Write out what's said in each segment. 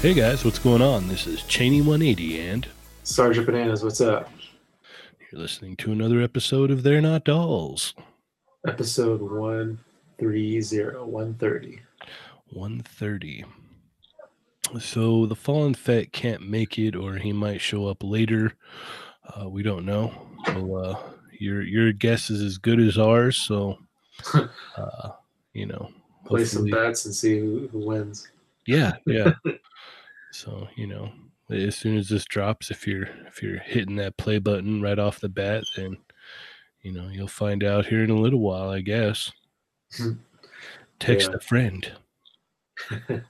Hey guys, what's going on? This is Cheney 180, and Sergeant Bananas, what's up? you're listening to another episode of They're Not Dolls. Episode 130, 130. 130. So the fallen Fett can't make it, or he might show up later. Uh, we don't know. So uh, your your guess is as good as ours. So uh, you know, Play some bets and see who, who wins. Yeah, yeah. so you know, as soon as this drops, if you're if you're hitting that play button right off the bat, then you know you'll find out here in a little while, I guess. Hmm. Text Yeah. a friend.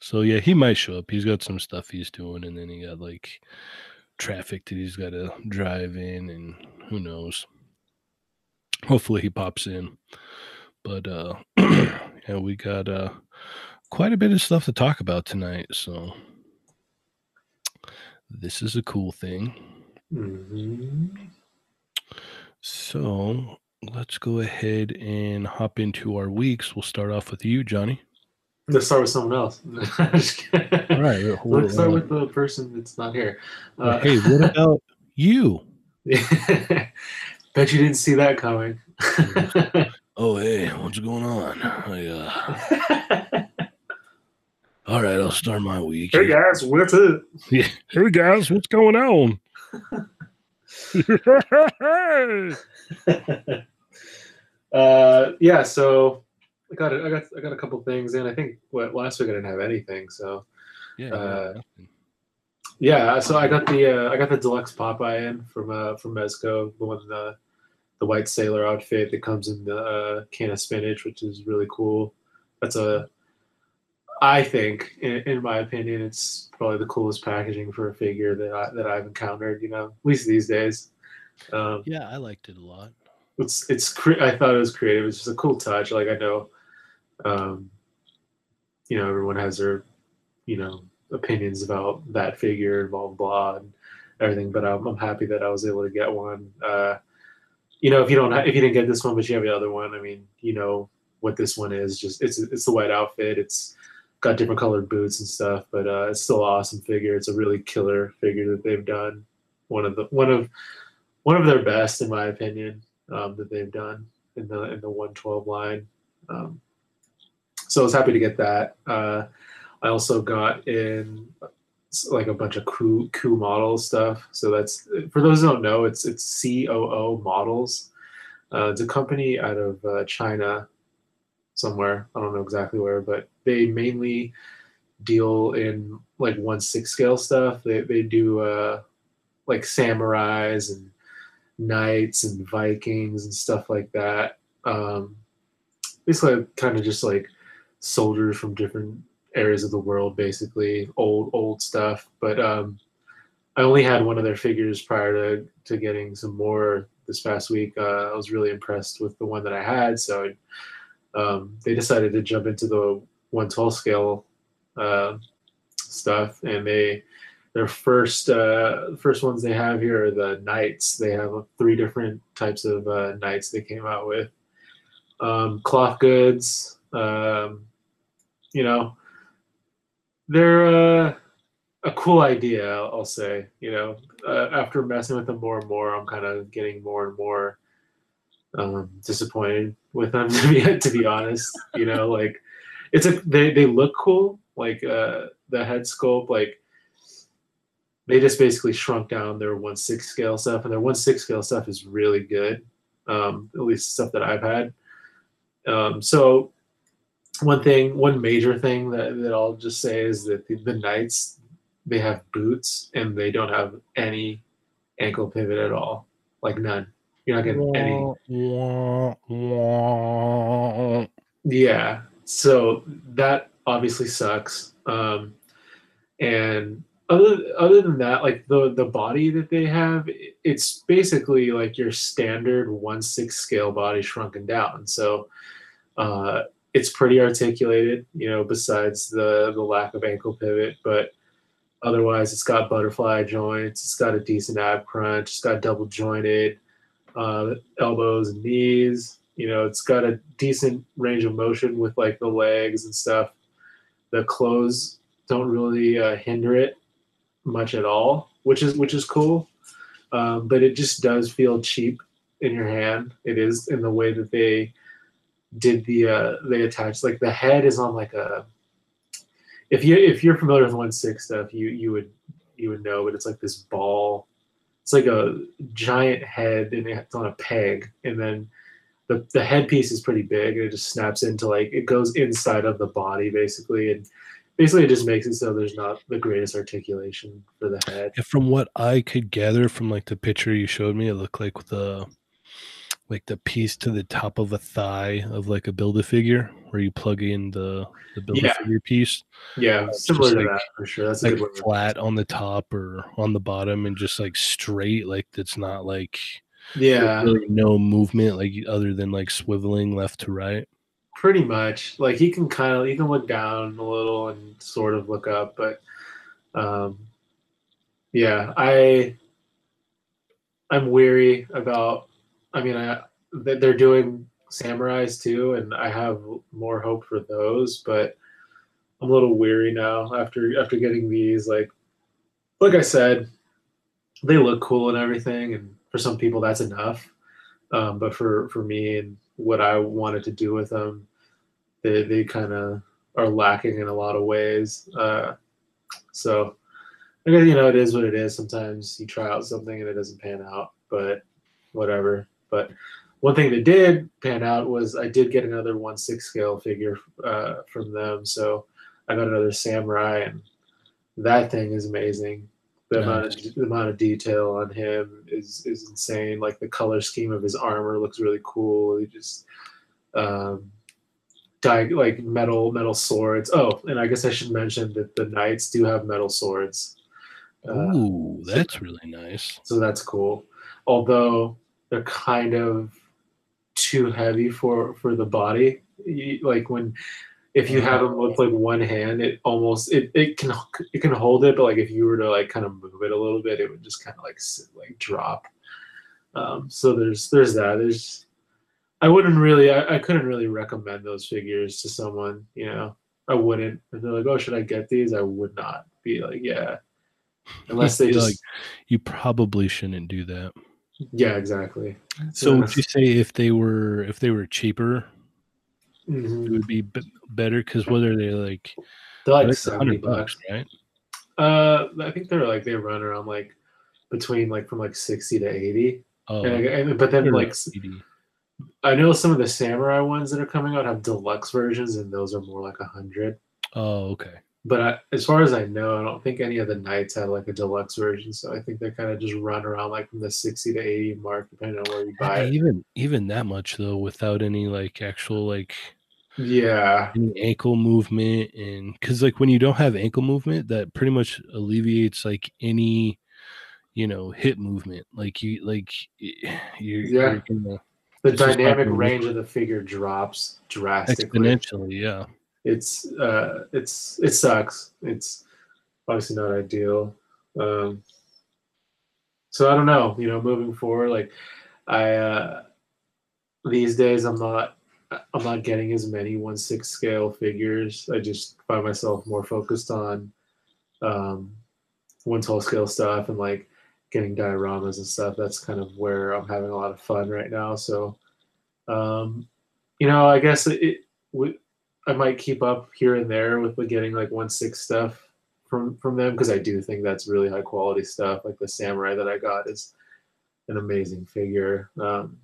so yeah, he might show up. He's got some stuff he's doing, and then he got like traffic that he's got to drive in, and who knows. Hopefully he pops in. But uh yeah, we got uh quite a bit of stuff to talk about tonight, so this is a cool thing. hmm So let's go ahead and hop into our weeks. We'll start off with you, Johnny. Let's start with someone else. All right. Let's start uh, with the person that's not here. well, hey, what about you? Bet you didn't see that coming. Oh, hey, what's going on? I, uh, all right, I'll start my week. hey guys, what's up? Yeah. Hey guys, what's going on? uh, yeah, so I got it. I got I got a couple things in. I think what last week I didn't have anything, so yeah. Uh, yeah. So I got the uh, I got the deluxe Popeye in from uh, from Mezco, the one the the white sailor outfit that comes in the uh, can of spinach, which is really cool. That's a I think, in, in my opinion, it's probably the coolest packaging for a figure that I, that I've encountered. You know, at least these days. Um, yeah, I liked it a lot. it's it's cre- I thought it was creative. It's just a cool touch. Like I know, um, you know, everyone has their, you know, opinions about that figure, blah blah, blah and everything. But I'm, I'm happy that I was able to get one. Uh, you know, if you don't, ha- if you didn't get this one, but you have the other one, I mean, you know what this one is. Just it's it's the white outfit. It's got different colored boots and stuff, but uh, it's still an awesome figure. It's a really killer figure that they've done. One of the one of one of their best, in my opinion um, that they've done in the in the 112 line. Um, so I was happy to get that. Uh, I also got in like a bunch of coup coup model stuff. So that's for those who don't know, it's it's COO Models. Uh, it's a company out of uh, China, somewhere. I don't know exactly where, but they mainly deal in like one six scale stuff. They they do uh, like samurais and knights and Vikings and stuff like that. Um, basically, kind of just like soldiers from different areas of the world, basically old old stuff. But um, I only had one of their figures prior to to getting some more this past week. Uh, I was really impressed with the one that I had, so um, they decided to jump into the 112 scale uh, stuff, and they their first uh, first ones they have here are the knights. They have three different types of uh, knights they came out with. Um, cloth goods, um, you know, they're uh, a cool idea. I'll, I'll say. You know, uh, after messing with them more and more, I'm kind of getting more and more um, disappointed with them. To be to be honest, you know, like it's a they they look cool. Like uh, the head sculpt, like they just basically shrunk down their one six scale stuff, and their one six scale stuff is really good. Um, at least stuff that I've had. Um, so one thing, one major thing that, that I'll just say is that the, the knights they have boots and they don't have any ankle pivot at all, like none. You're not getting any. Yeah. So that obviously sucks. Um, and other other than that, like the the body that they have, it's basically like your standard one six scale body shrunken down. So uh, it's pretty articulated, you know, besides the the lack of ankle pivot, but otherwise it's got butterfly joints, it's got a decent ab crunch, it's got double jointed uh, elbows and knees. You know, it's got a decent range of motion with like the legs and stuff. the clothes don't really uh, hinder it much at all, which is which is cool. Um, but it just does feel cheap in your hand. It is in the way that they did the uh, they attached like the head is on like a if you if you're familiar with one six stuff you you would you would know but it's like this ball it's like a giant head and it's on a peg and then the, the headpiece is pretty big and it just snaps into like it goes inside of the body basically and basically it just makes it so there's not the greatest articulation for the head. From what I could gather from like the picture you showed me, it looked like the like the piece to the top of a thigh of like a build a figure where you plug in the the build a Yeah. figure piece? Yeah it's similar to like- that for sure. That's a like flat on the top or on the bottom and just like straight like it's not like yeah. really no movement like other than like swiveling left to right? Pretty much. Like he can kind of he can look down a little and sort of look up but um yeah i i'm weary about i mean i they're doing samurais too and i have more hope for those but i'm a little weary now after after getting these like like i said they look cool and everything and for some people that's enough um, but for for me and what i wanted to do with them they they kind of are lacking in a lot of ways. Uh, so, you know, it is what it is. Sometimes you try out something and it doesn't pan out, but whatever. But one thing that did pan out was I did get another one six scale figure uh, from them. So I got another samurai, and that thing is amazing. The amount of the amount of detail on him is is insane. Like the color scheme of his armor looks really cool. He just um, di- like metal metal swords. Oh, and I guess I should mention that the knights do have metal swords. Uh, Ooh, so- that's really nice. so that's cool. Although they're kind of too heavy for for the body. You- Like when if you have them with like one hand, it almost it, it can it can hold it, but like if you were to like kind of move it a little bit, it would just kind of like sit, like drop. Um, so there's there's that. There's I wouldn't really I, I couldn't really recommend those figures to someone. You know, I wouldn't. If they're like, oh, should I get these? I would not be like, yeah. Unless they just like, you probably shouldn't do that. Yeah, exactly. So Yeah. would you say if they were if they were cheaper, it Mhm. would be b- better? Because what are they like? They're like They're seventy 100 bucks, bucks. right? Uh, I think they're like they run around like between like from like sixty to eighty. Oh, And, and but then like 80. I know some of the samurai ones that are coming out have deluxe versions, and those are more like a hundred. oh, okay. But I, as far as I know, I don't think any of the knights have like a deluxe version. So I think they kind of just run around like from the sixty to eighty mark, depending on where you buy it. Even even that much though, without any like actual like Yeah, ankle movement, and because like when you don't have ankle movement, that pretty much alleviates like any you know hip movement. Like you like you're, Yeah. you're gonna the It's just not dynamic range of the figure drops drastically. exponentially, yeah. It's uh it's it sucks. It's obviously not ideal. Um so i don't know you know moving forward like i uh these days i'm not i'm not getting as many one six scale figures. I just find myself more focused on um one twelve scale stuff and like getting dioramas and stuff. That's kind of where i'm having a lot of fun right now. So um you know i guess it, it I might keep up here and there with like getting like one six stuff from from them because I do think that's really high quality stuff. Like the samurai that I got is an amazing figure. Um,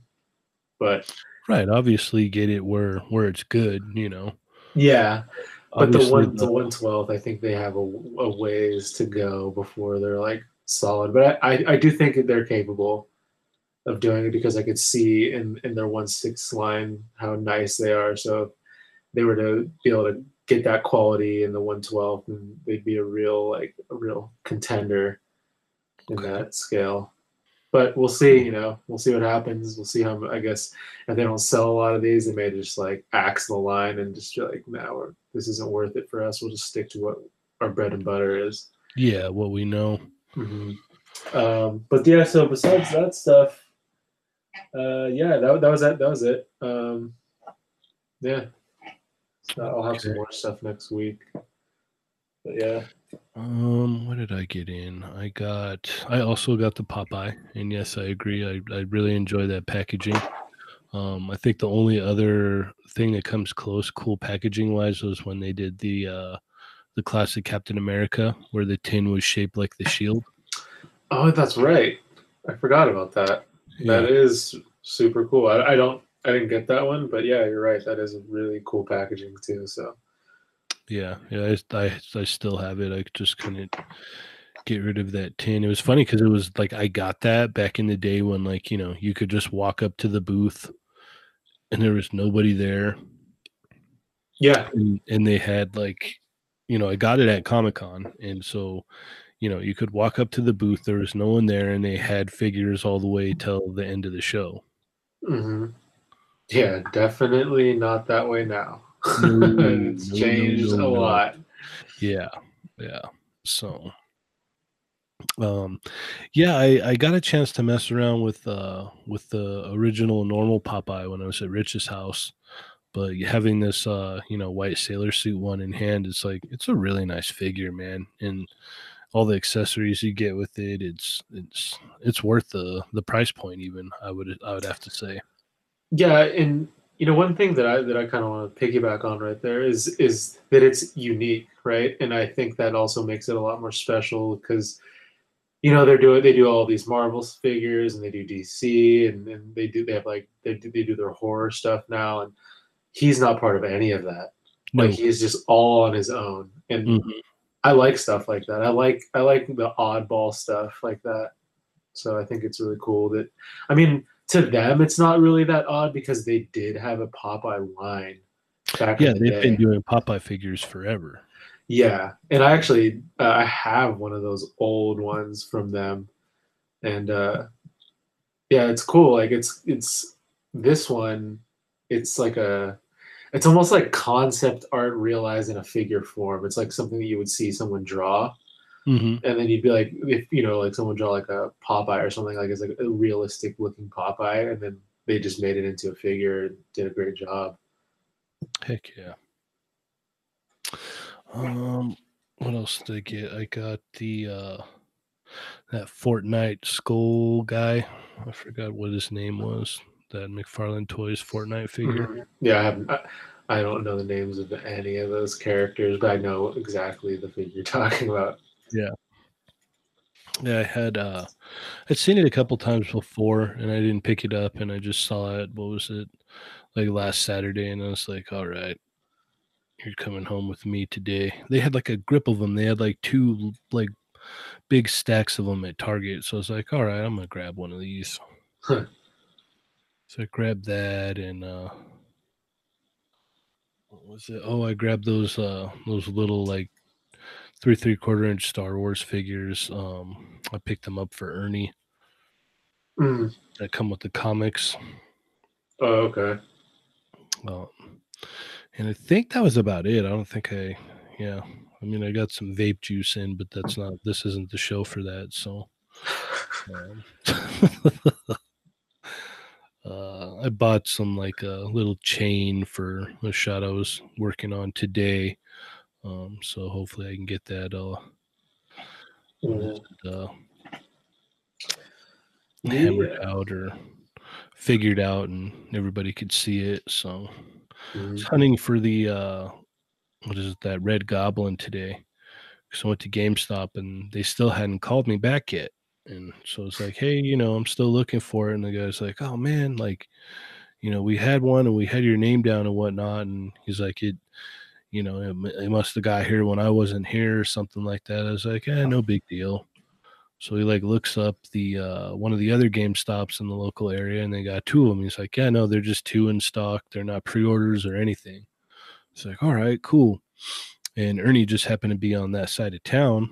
but Right. Obviously, get it where where it's good. You know. yeah, but the one the one twelfth, I think they have a, a ways to go before they're like solid. But I, I I do think that they're capable of doing it because I could see in in their one six line how nice they are. So they were to be able to get that quality in the 112 and they'd be a real like a real contender in Okay. that scale but we'll see you know we'll see what happens we'll see how i guess if they don't sell a lot of these they may just like axe the line and just be like no this isn't worth it for us we'll just stick to what our bread and butter is Yeah, what we know. Mhm. Um, but yeah, so besides that stuff, uh, yeah, that, that was it. That was it. Um, yeah, I'll have some more stuff next week. But yeah. Um, what did I get in? I got I also got the Popeye, and yes, I agree. I, I really enjoy that packaging. Um, I think the only other thing that comes close, cool packaging wise, was when they did the uh the classic Captain America, where the tin was shaped like the shield. Oh, that's right. I forgot about that. That is super cool. I, I don't I didn't get that one, but yeah, you're right. That is a really cool packaging too. So Yeah, yeah, I, I, I still have it. I just couldn't get rid of that tin. It was funny because it was like I got that back in the day when like you know you could just walk up to the booth and there was nobody there, yeah, and, and they had like you know I got it at Comic Con, and so you know you could walk up to the booth. There was no one there, and they had figures all the way till the end of the show. hmm yeah, definitely not that way now. No, it's no, changed no, a lot. Yeah, yeah. So, um, yeah, I I got a chance to mess around with uh with the original normal Popeye when I was at Rich's house, but having this uh you know white sailor suit one in hand, it's like it's a really nice figure, man, and all the accessories you get with it, it's it's it's worth the the price point. Even I would I would have to say. Yeah, and you know one thing that I that I kind of want to piggyback on right there is is that it's unique, right? And I think that also makes it a lot more special because you know they're doing they do all these Marvel figures and they do DC and, and they do they have like they do, they do their horror stuff now and he's not part of any of that. No, Like he's just all on his own and Mhm. I like stuff like that. I like I like the oddball stuff like that. So I think it's really cool that I mean to them it's not really that odd because they did have a Popeye line back yeah, the they've day. been doing Popeye figures forever. Yeah, and I actually uh, I have one of those old ones from them, and uh, yeah, it's cool. Like it's it's this one. It's like a, it's almost like concept art realized in a figure form. It's like something that you would see someone draw, hmm and then you'd be like, if you know, like someone draw like a Popeye or something like it's like a realistic looking Popeye, and then they just made it into a figure and did a great job. Heck yeah. Um, what else did I get? I got the uh that Fortnite skull guy. I forgot what his name was. That McFarlane Toys Fortnite figure. Mhm. Yeah, I haven't. I, I don't know the names of any of those characters, but I know exactly the figure you're talking about. Yeah, Yeah, I had uh I'd seen it a couple times before and I didn't pick it up and I just saw it, what was it, like last Saturday, and I was like, all right, you're coming home with me today. They had like a grip of them. They had like two like big stacks of them at Target. So I was like, all right, I'm gonna grab one of these. Huh. So I grabbed that and uh what was it? Oh, I grabbed those uh those little like three three quarter inch Star Wars figures. Um I picked them up for Ernie Mm. that come with the comics. Oh, okay. Um, and I think that was about it. I don't think I yeah. I mean I got some vape juice in, but that's not this isn't the show for that, so um, uh, I bought some like a little chain for a shot I was working on today. Um, so hopefully I can get that uh, what is Yeah. uh hammered out or figured out and everybody could see it. So I Mhm. was hunting for the uh what is it, that red goblin today. So I went to GameStop and they still hadn't called me back yet. And so it's like, hey, you know, I'm still looking for it. And the guy's like, oh man, like, you know, we had one and we had your name down and whatnot. And he's like, it, you know, it, must have got here when I wasn't here or something like that. I was like, eh, no big deal. So he like looks up the uh, one of the other GameStops in the local area, and they got two of them. He's like, "Yeah, no, they're just two in stock. They're not pre-orders or anything." It's like, "All right, cool." And Ernie just happened to be on that side of town,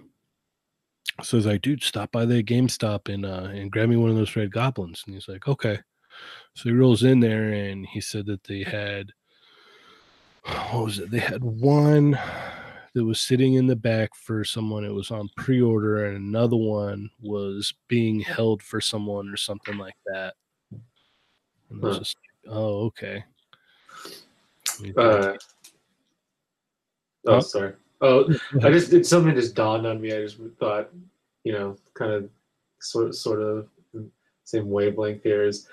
so he's like, "Dude, stop by the GameStop and uh, and grab me one of those Red Goblins." And he's like, "Okay." So he rolls in there, and he said that they had what was it? They had one that was sitting in the back for someone. It was on pre-order, and another one was being held for someone or something like that. And I was Huh. just oh, okay. Uh, oh, Huh? sorry. Oh, I just did something just dawned on me. I just thought, you know, kind of sort sort of same wavelength here is,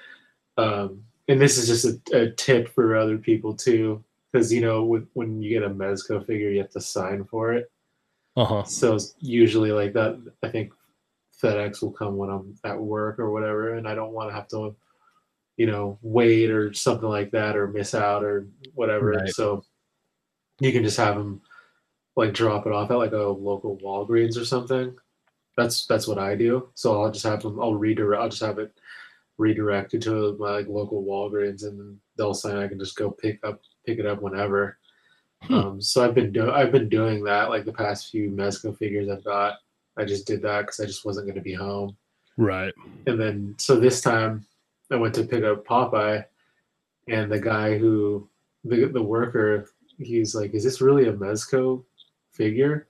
um, and this is just a, a tip for other people too, because you know, with, when you get a Mezco figure, you have to sign for it. Uh huh. So it's usually like that. I think FedEx will come when I'm at work or whatever, and I don't want to have to, you know, wait or something like that or miss out or whatever. Right. So you can just have them like drop it off at like a local Walgreens or something. That's that's what I do. So I'll just have them. I'll redirect. I'll just have it redirected to my like local Walgreens, and they'll sign. I can just go pick up pick it up whenever. Hmm. Um, so I've been doing I've been doing that like the past few Mezco figures I've got. I just did that because I just wasn't going to be home. Right. And then so this time I went to pick up Popeye, and the guy who the the worker he's like, "Is this really a Mezco figure?"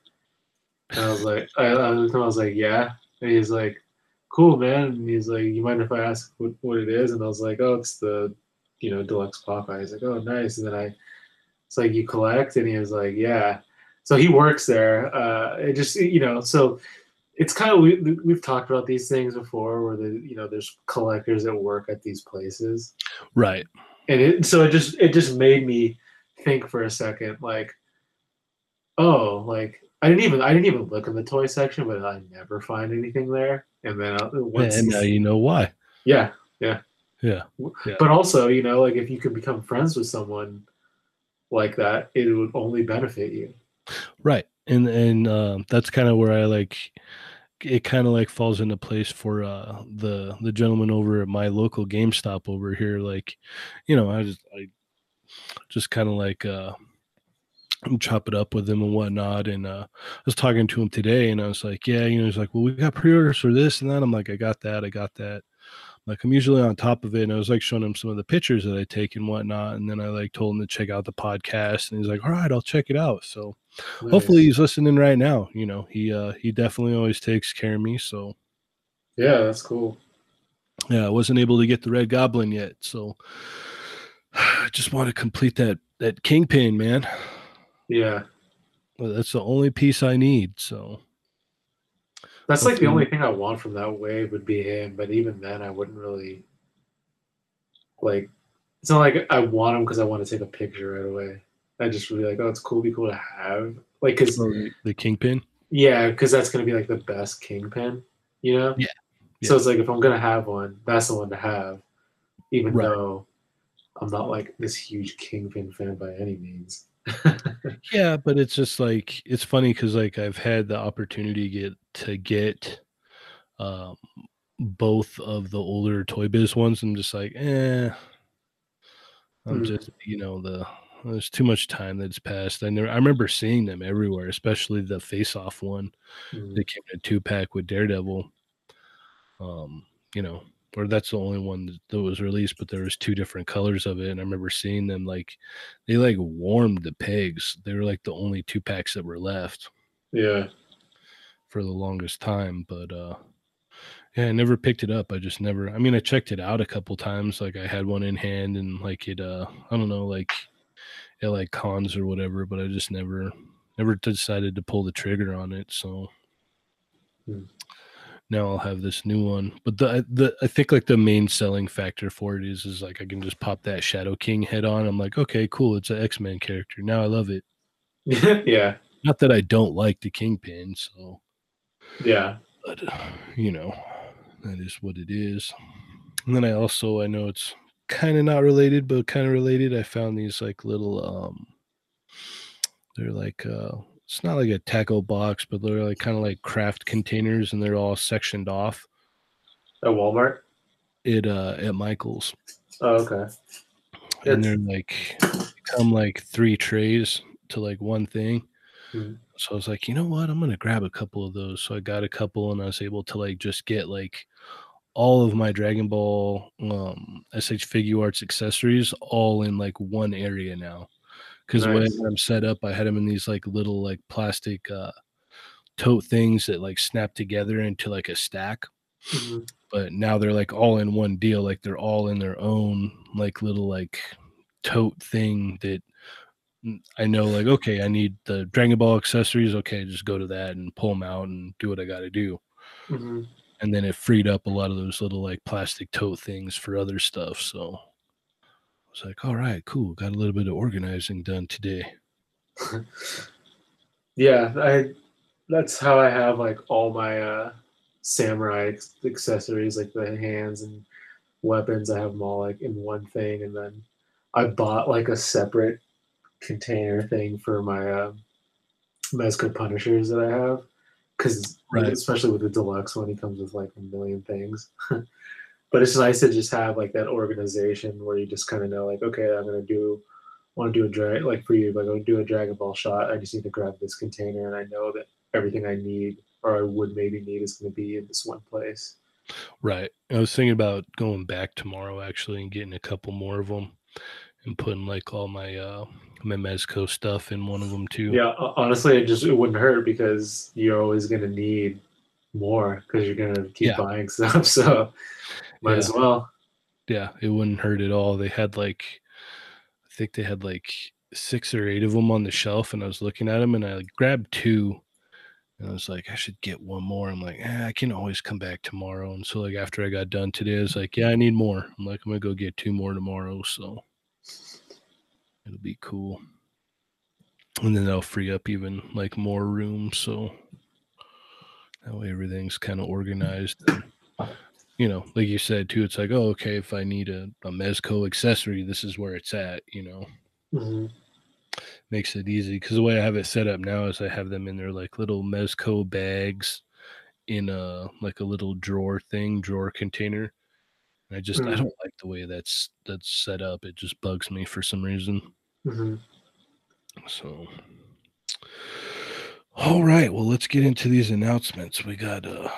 And I was like, I, I was I was like, "Yeah." And he's like, "Cool, man." And he's like, "You mind if I ask what, what it is?" And I was like, "Oh, it's the you know deluxe Popeye." He's like, "Oh, nice." And then I, it's like, "You collect?" And he was like, "Yeah." So he works there. Uh, it just you know so it's kind of we, we've talked about these things before where the you know there's collectors that work at these places Right. and it so it just it just made me think for a second like oh like i didn't even i didn't even look in the toy section but i never find anything there and then I, once and now you know why. yeah Yeah. But also you know like if you can become friends with someone like that it would only benefit you. Right. And and um, that's kind of where I like it kind of like falls into place for uh the the gentleman over at my local GameStop over here. Like you know I just I just kind of like uh chop it up with him and whatnot. And uh I was talking to him today and I was like yeah you know he's like well we got pre-orders for this and that. I'm like I got that I got that like I'm usually on top of it and I was like showing him some of the pictures that I take and whatnot and then I like told him to check out the podcast and he's like all right I'll check it out. So hopefully he's listening right now you know he uh he definitely always takes care of me so. Yeah that's cool. Yeah i wasn't able to get the red goblin yet so i just want to complete that that kingpin man. Yeah. Well, that's the only piece i need so That's like the only thing I want from that wave would be him, but even then, I wouldn't really like. It's not like I want him because I want to take a picture right away. I just would be like, oh, it's cool, be cool to have, like, because oh, the, the kingpin yeah, because that's gonna be like the best kingpin, you know. Yeah, So it's like if I'm gonna have one, that's the one to have, even Right. though I'm not like this huge kingpin fan by any means. yeah but it's just like it's funny because like i've had the opportunity get to get um both of the older toy biz ones i'm just like eh i'm Hmm. just you know the there's too much time that's passed i never i remember seeing them everywhere especially the face off one Mm. they came in a two pack with daredevil um you know or that's the only one that- was released but there was two different colors of it and i remember seeing them like they like warmed the pigs they were like the only two packs that were left yeah, for the longest time but uh yeah i never picked it up. I just never i mean i checked it out a couple times like i had one in hand and like it uh i don't know like it like cons or whatever but i just never never decided to pull the trigger on it so Hmm. Now i'll have this new one. But the the i think like the main selling factor for it is is like i can just pop that shadow king head on. I'm like okay cool it's an x-men character. Now i love it. Yeah, not that i don't like the kingpin so. Yeah. but you know that is what it is. And then i also i know it's kind of not related but kind of related i found these like little um they're like uh it's not like a tackle box but they're like kind of like craft containers and they're all sectioned off At Walmart. it uh at michael's Oh, okay. and It's- they're like come like three trays to like one thing Mhm. so i was like you know what i'm gonna grab a couple of those so i got a couple and i was able to like just get like all of my dragon ball um S.H.Figuarts accessories all in like one area now because Nice. i'm set up i had them in these like little like plastic uh tote things that like snap together into like a stack Mhm. but now they're like all in one deal like they're all in their own like little like tote thing that I know like okay, I need the Dragon Ball accessories. Okay, just go to that and pull them out and do what I got to do. hmm And then it freed up a lot of those little like plastic tote things for other stuff. So I was like, all right, cool. Got a little bit of organizing done today. Yeah, I. That's how I have like all my uh, samurai accessories, like the hands and weapons. I have them all like in one thing, and then I bought like a separate container thing for my uh, Mezco Punishers that I have, because Right. especially with the deluxe one, he comes with like a million things. but it's nice to just have like that organization where you just kind of know, like, okay, I'm gonna do, want to do a drag like for you, like I go do a Dragon Ball shot. I just need to grab this container, and I know that everything I need or I would maybe need is going to be in this one place. Right. I was thinking about going back tomorrow actually and getting a couple more of them and putting like all my uh my Mezco stuff in one of them too. Yeah, honestly, it just it wouldn't hurt because you're always going to need more because you're going to keep Yeah. buying stuff. So might as well. Yeah, it wouldn't hurt at all. They had like, I think they had like six or eight of them on the shelf, and I was looking at them, and I like, grabbed two, and I was like, I should get one more. I'm like, eh, I can always come back tomorrow. And so like after I got done today, I was like, yeah, I need more. I'm like, I'm gonna go get two more tomorrow, so it'll be cool. And then that'll free up even like more room, so that way everything's kind of organized. And, you know, like you said too, it's like, oh, okay, if I need a, a Mezco accessory, this is where it's at, you know. Mhm. Makes it easy because the way I have it set up now is I have them in their like little Mezco bags in a like a little drawer thing, drawer container. And I just I Mm. don't like the way that's that's set up. It just bugs me for some reason. Mhm. So all right, well let's get into these announcements. We got uh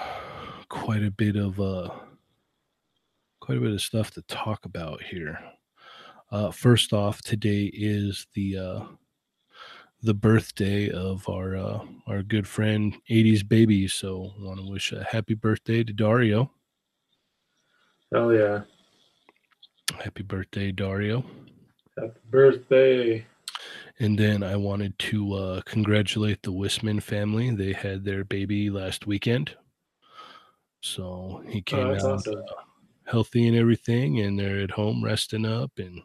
quite a bit of uh quite a bit of stuff to talk about here. Uh first off, today is the uh the birthday of our uh our good friend 80s baby. So want to wish a happy birthday to Dario. Hell yeah! Happy birthday, Dario. Happy birthday! And then I wanted to uh, congratulate the Wisman family. They had their baby last weekend. So he came Oh, out awesome. uh, healthy and everything, and they're at home resting up and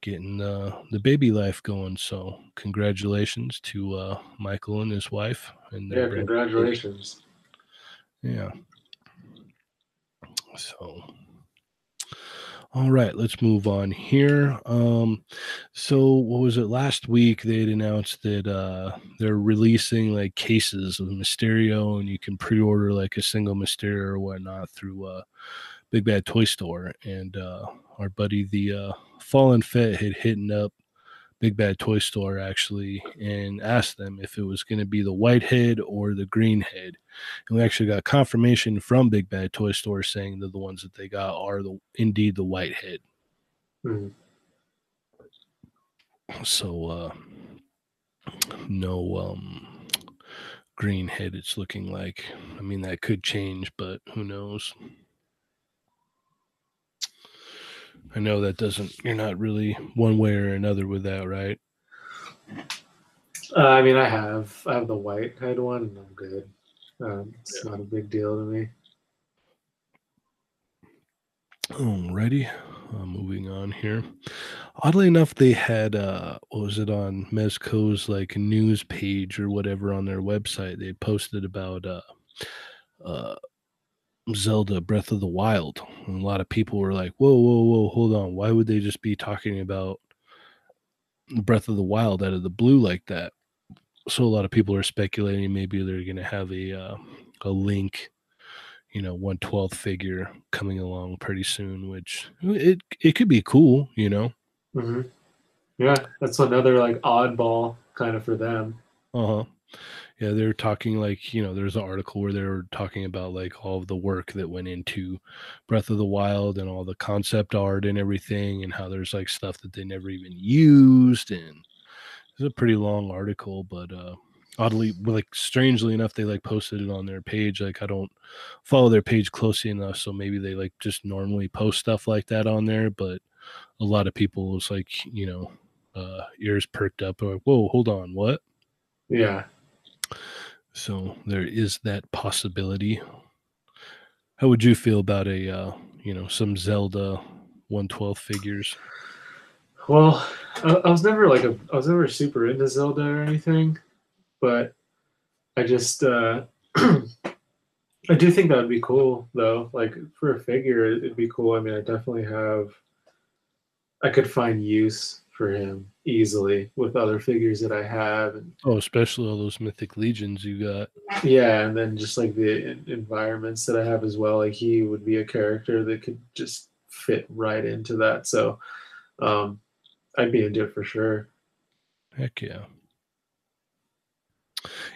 getting uh, the baby life going. So congratulations to uh, Michael and his wife. And Yeah, congratulations. Yeah. So, all right, let's move on here. Um, so what was it last week? They had announced that uh, they're releasing like cases of Mysterio, and you can pre-order like a single Mysterio or whatnot through uh, Big Bad Toy Store. And uh, our buddy, the uh, Fallen Fet, had hit up Big Bad Toy Store actually and asked them if it was going to be the white head or the green head. And we actually got confirmation from Big Bad Toy Store saying that the ones that they got are the indeed the white head. Mhm. So uh no um green head it's looking like. I mean that could change, but who knows. I know that doesn't you're not really one way or another with that, right? Uh, I mean, I have I have the white head one, and I'm good. Um, it's not a big deal to me. Alrighty, uh, moving on here. Oddly enough, they had uh, what was it on Mezco's like news page or whatever on their website? They posted about uh, uh, Zelda Breath of the Wild, and a lot of people were like, "Whoa, whoa, whoa, hold on! Why would they just be talking about Breath of the Wild out of the blue like that?" So a lot of people are speculating maybe they're going to have a uh, a Link you know, one twelfth figure coming along pretty soon, which it it could be cool, you know. hmm Yeah, that's another like oddball kind of for them. Uh huh. Yeah, they're talking like you know, there's an article where they were talking about like all the work that went into Breath of the Wild and all the concept art and everything, and how there's like stuff that they never even used, and it's a pretty long article, but uh oddly like strangely enough they like posted it on their page like i don't follow their page closely enough so maybe they like just normally post stuff like that on there but a lot of people was like you know uh, ears perked up. Like, whoa, hold on, what? Yeah. So there is that possibility. How would you feel about a uh, you know some Zelda 112 figures? Well, I, I was never like a I was never super into Zelda or anything, but I just uh I do think that would be cool though. Like for a figure, it'd be cool. I mean, I definitely have. I could find use for him easily with other figures that I have, and Oh, especially all those mythic legions you got. yeah, and then just like the environments that I have as well. Like he would be a character that could just fit right into that. So, um, I'd be into it for sure. Heck yeah.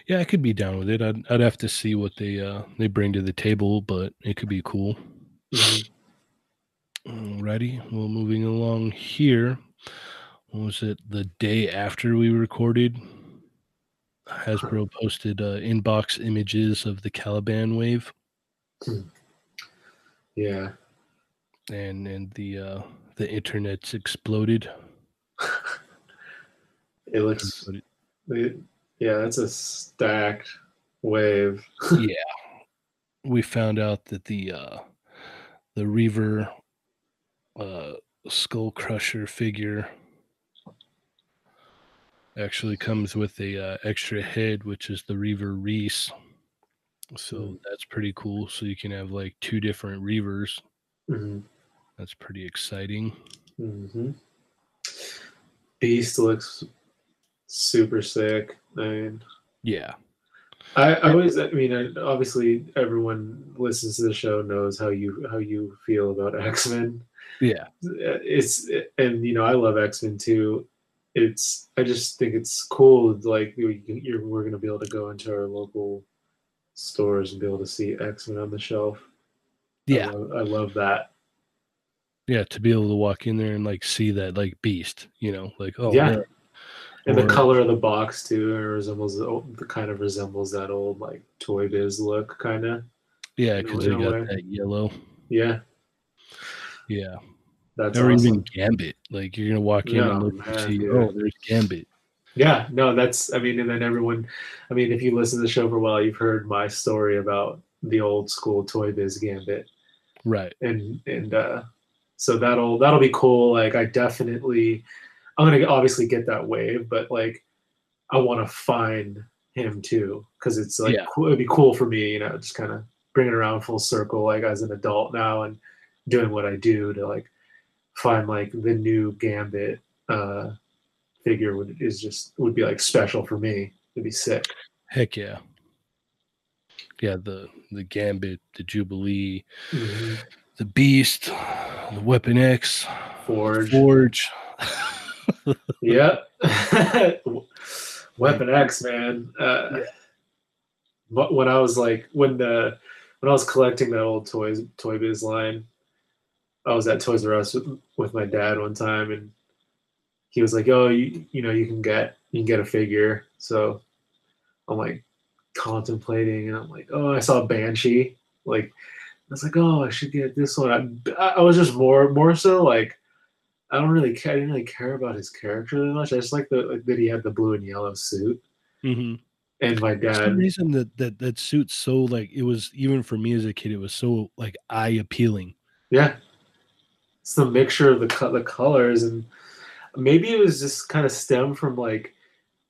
Yeah, I could be down with it. I'd I'd have to see what they uh they bring to the table, but it could be cool. Mhm. Alrighty, well, moving along here. What was it? The day after we recorded, Hasbro posted uh, inbox images of the Caliban wave, Yeah. and and the uh, the internet's exploded. It looks. But it- it- yeah, that's a stacked wave. yeah, we found out that the uh, the Reaver uh, Skull Crusher figure actually comes with a uh, extra head, which is the Reaver Reese. So Mm. that's pretty cool. So you can have like two different Reavers. hmm That's pretty exciting. hmm Beast looks super sick. I mean, Yeah. I, I always, I mean, I, obviously, everyone listens to the show knows how you how you feel about X Men. Yeah. It's and you know I love X Men too. It's I just think it's cool. Like we, you're, we're gonna be able to go into our local stores and be able to see X Men on the shelf. I Yeah. love, I love that. Yeah. To be able to walk in there and like see that like beast, you know, like, oh, Yeah. man. And the color of the box too, it resembles oh, the kind of resembles that old like Toy Biz look, kind of. Yeah. Because they got way. that yellow. Yeah, Yeah. that's or awesome. even Gambit. Like you're going to walk in No, and look and man, see, oh, there's Gambit. Yeah, no, that's I mean, and then everyone, I mean, if you listen to the show for a while, you've heard my story about the old school Toy Biz Gambit, Right. and and uh, so that'll that'll be cool. Like I definitely, I'm gonna obviously get that wave, but like I want to find him too because it's like Yeah. cool, it'd be cool for me, you know, just kind of bring it around full circle, like as an adult now and doing what I do to like find like the new Gambit uh, figure would is just would be like special for me. It'd be sick. Heck yeah. Yeah, the the Gambit, the Jubilee, the Beast, the Weapon X, Forge. Forge. Yep. Weapon X, man. Uh, but when I was like when the when I was collecting that old toys Toy Biz line, I was at Toys R Us with, with my dad one time, and he was like, "Oh, you you know you can get you can get a figure." So I'm like contemplating, and I'm like, "Oh, I saw Banshee." Like I was like, "Oh, I should get this one." I, I was just more more so like. I don't really care. I didn't really care about his character that much. I just like the like that he had the blue and yellow suit. hmm And my dad, reason that that that suit's so like it was even for me as a kid, it was so like eye appealing. yeah, it's the mixture of the co- the colors, and maybe it was just kind of stem from like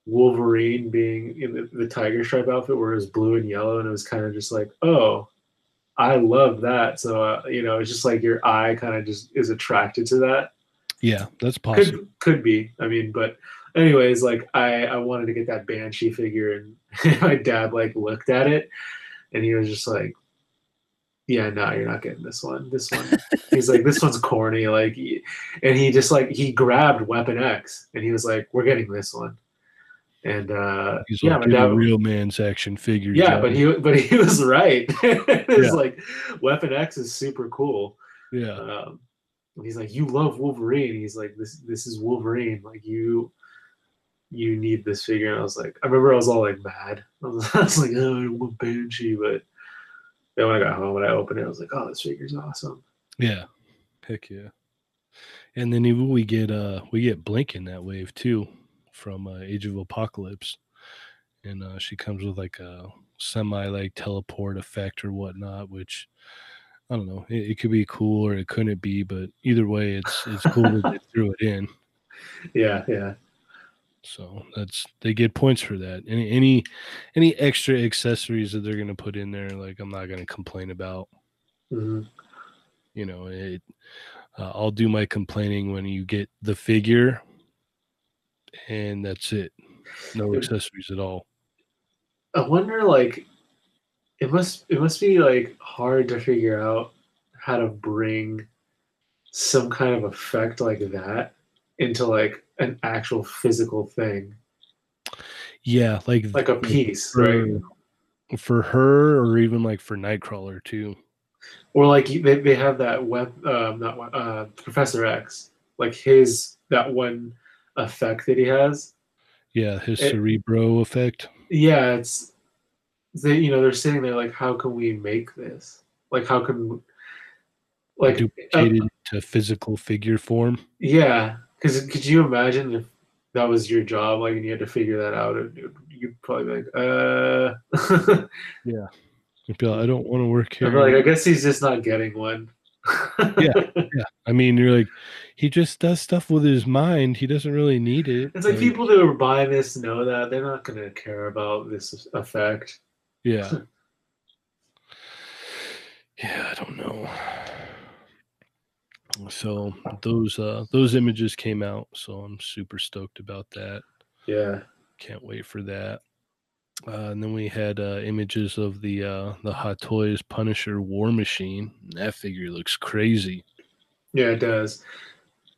Wolverine being in the, the tiger stripe outfit, where it was blue and yellow, and it was kind of just like, oh, I love that. So uh, you know, it's just like your eye kind of just is attracted to that. Yeah, that's possible. could could be i mean but anyways like i i wanted to get that banshee figure and my dad like looked at it and he was just like yeah no you're not getting this one this one he's like this one's corny like and he just like he grabbed weapon x and he was like we're getting this one and uh He's yeah like, dad a real man's action figure. yeah Johnny." but he but he was right it's Yeah. like weapon x is super cool yeah, um, and he's like, "You love Wolverine." He's like, "This this is Wolverine. Like you you need this figure." And I was like, I remember I was all like mad. I was, I was like, "Oh, I want Banshee," but then when I got home and I opened it, I was like, "Oh, this figure's awesome." yeah. Heck yeah. And then even we get uh we get Blink in that wave too from uh, Age of Apocalypse. And uh she comes with like a semi like teleport effect or whatnot, which I don't know. It, it could be cool or it couldn't be, but either way it's it's cool that they threw it in. Yeah, yeah. So that's they get points for that. Any any any extra accessories that they're gonna put in there, like I'm not gonna complain about. hmm You know, it. Uh, I'll do my complaining when you get the figure, and that's it. No accessories at all. I wonder, like, it must it must be like hard to figure out how to bring some kind of effect like that into like an actual physical thing, Yeah, like like a piece, for, right? for her or even like for Nightcrawler too. Or like they, they have that web, um, not web- uh, Professor X, like his that one effect that he has. Yeah, his It- Cerebro effect. Yeah, it's they you know they're sitting there like how can we make this? Like how can like uh, duplicated to physical figure form. yeah, because could you imagine if that was your job like and you had to figure that out you- you'd probably be like uh You'd be like, I don't want to work here. like I guess he's just not getting one. Yeah. I mean, you're like, he just does stuff with his mind. He doesn't really need it. It's like people that are buying this know that they're not gonna care about this effect. Yeah. yeah, I don't know. So those uh those images came out, so I'm super stoked about that. Yeah. Can't wait for that. Uh, and then we had uh, images of the uh, the Hot Toys Punisher War Machine. That figure looks crazy. Yeah, it does.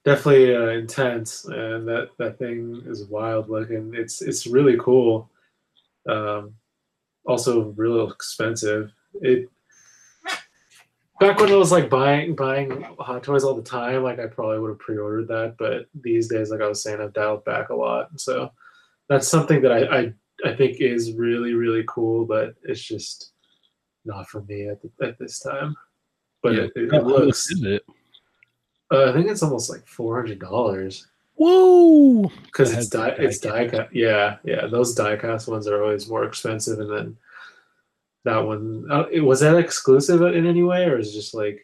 Definitely uh, intense, and that that thing is wild looking. It's it's really cool. Um, also, real expensive. It back when I was like buying buying Hot Toys all the time, like I probably would have pre-ordered that. But these days, like I was saying, I've dialed back a lot. So that's something that I I, I think is really really cool, but it's just not for me at the, at this time. But Yeah. it, it, it looks. is it? Uh, I think it's almost like four hundred dollars Whoa! because it's die it's die cut. Yeah, yeah. Those diecast ones are always more expensive, and then that one uh, it- was that exclusive in any way, or is it just like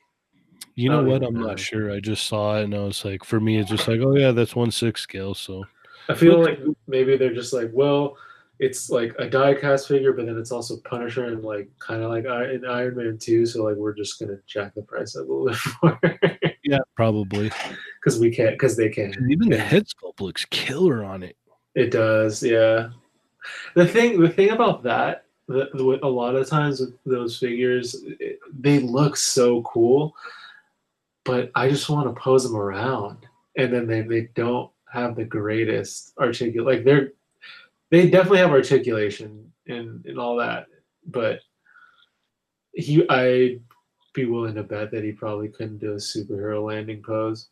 You know what? I'm know. not sure. I just saw it and I was like, for me, it's just like, oh yeah, that's one six scale. So I feel like maybe they're just like, well, it's like a diecast figure, but then it's also Punisher and like kind of like in Iron Man two, so like we're just gonna jack the price up a little bit more yeah, probably. because we can't because they can. And even the head sculpt looks killer on it. It does, yeah. The thing, the thing about that, the, a lot of times with those figures, it, they look so cool, but I just want to pose them around, and then they, they don't have the greatest articulate. Like they're, they definitely have articulation and and all that, but he, I'd be willing to bet that he probably couldn't do a superhero landing pose.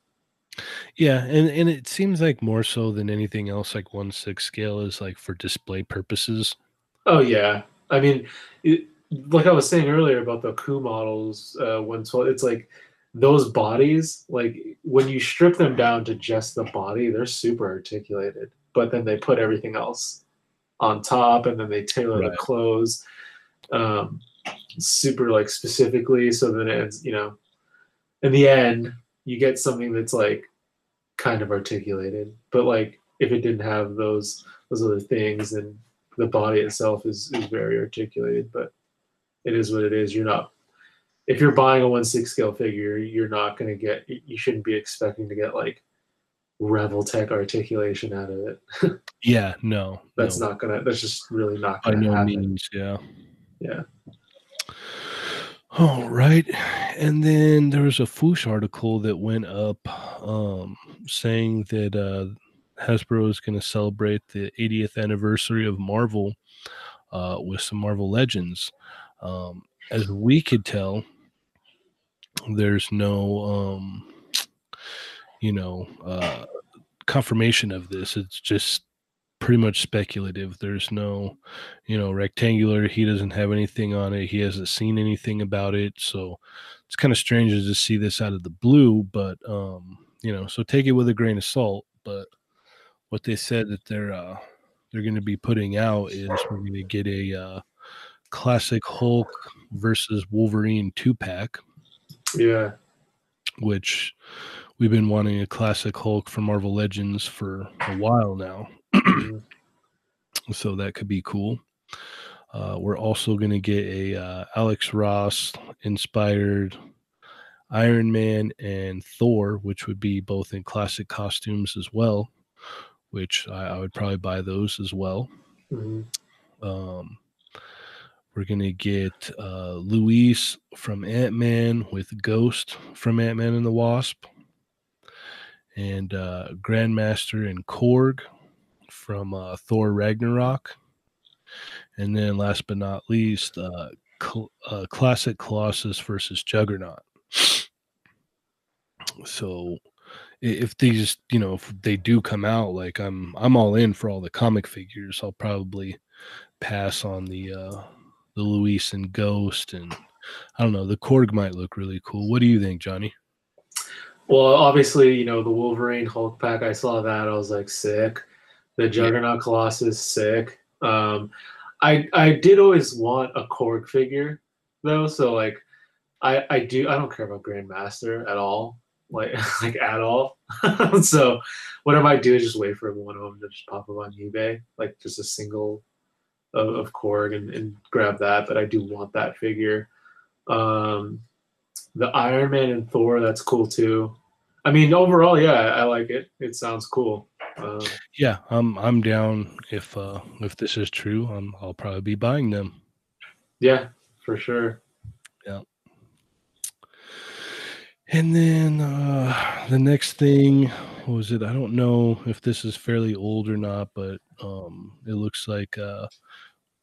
Yeah, and and it seems like more so than anything else, like one six scale is like for display purposes. Oh yeah, I mean, it, like I was saying earlier about the coup models, uh, twelve. It's like those bodies, like when you strip them down to just the body, they're super articulated. But then they put everything else on top, and then they tailor the clothes, um, super like specifically. So then it's you know, in the end, you get something that's like kind of articulated. But like if it didn't have those those other things, then the body itself is is very articulated, but it is what it is. You're not if you're buying a one six scale figure, you're not gonna get you shouldn't be expecting to get like Revoltech articulation out of it. Yeah, no, That's no, not gonna that's just really not gonna no happen. means. Yeah. Yeah. All right. And then there was a Fwoosh article that went up um, saying that uh, Hasbro is going to celebrate the 80th anniversary of Marvel uh, with some Marvel Legends. Um, as we could tell, there's no, um, you know, uh, confirmation of this. It's just pretty much speculative. There's no, you know, rectangular. He doesn't have anything on it. He hasn't seen anything about it. So it's kind of strange to see this out of the blue. But um, you know, so take it with a grain of salt. But what they said that they're uh, they're going to be putting out is we're going to get a uh, classic Hulk versus Wolverine two pack. Yeah. Which we've been wanting a classic Hulk for Marvel Legends for a while now. Mm-hmm. so that could be cool. Uh, we're also going to get a uh, Alex Ross inspired Iron Man and Thor, which would be both in classic costumes as well, which I, I would probably buy those as well. Mm-hmm. Um, we're going to get uh, Luis from Ant Man with Ghost from Ant Man and the Wasp, and uh, Grandmaster and Korg from uh, Thor Ragnarok. And then last but not least, uh, cl- uh, classic Colossus versus Juggernaut. So if these, you know, if they do come out, like I'm, I'm all in for all the comic figures. I'll probably pass on the uh, the Luis and Ghost, and I don't know. The Korg might look really cool. What do you think, Johnny? Well, obviously, you know the Wolverine Hulk pack. I saw that. I was like, sick. The Juggernaut yeah. Colossus, sick. Um, I I did always want a Korg figure though, so like I I do I don't care about Grandmaster at all, like like at all. so what I might do is just wait for one of them to just pop up on eBay, like just a single of, of Korg and, and grab that. But I do want that figure. Um, the Iron Man and Thor, that's cool too. I mean, overall, yeah, I, like it. It sounds cool. Uh, yeah, I'm I'm down if uh if this is true. I'm I'll probably be buying them. Yeah, for sure. Yeah. And then uh the next thing was it? I don't know if this is fairly old or not, but um it looks like uh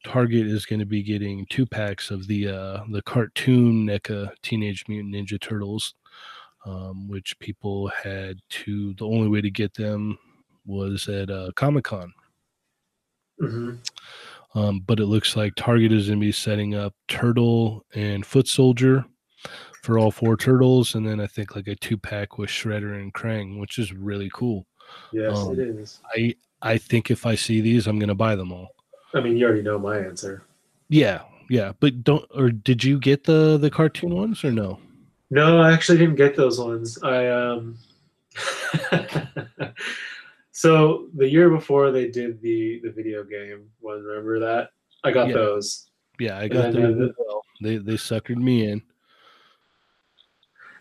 Target is going to be getting two packs of the uh the cartoon NECA Teenage Mutant Ninja Turtles. Um, which people had to the only way to get them was at uh, Comic Con. Mm-hmm. Um, but it looks like Target is going to be setting up Turtle and Foot Soldier for all four turtles, and then I think like a two pack with Shredder and Krang, which is really cool. Yes, um, it is. I I think if I see these, I'm going to buy them all. I mean, you already know my answer. Yeah, yeah, but don't or did you get the the cartoon ones or no? No, I actually didn't get those ones. I um So the year before they did the the video game one, remember that? I got yeah. those. Yeah, I got them. The, well. They they suckered me in.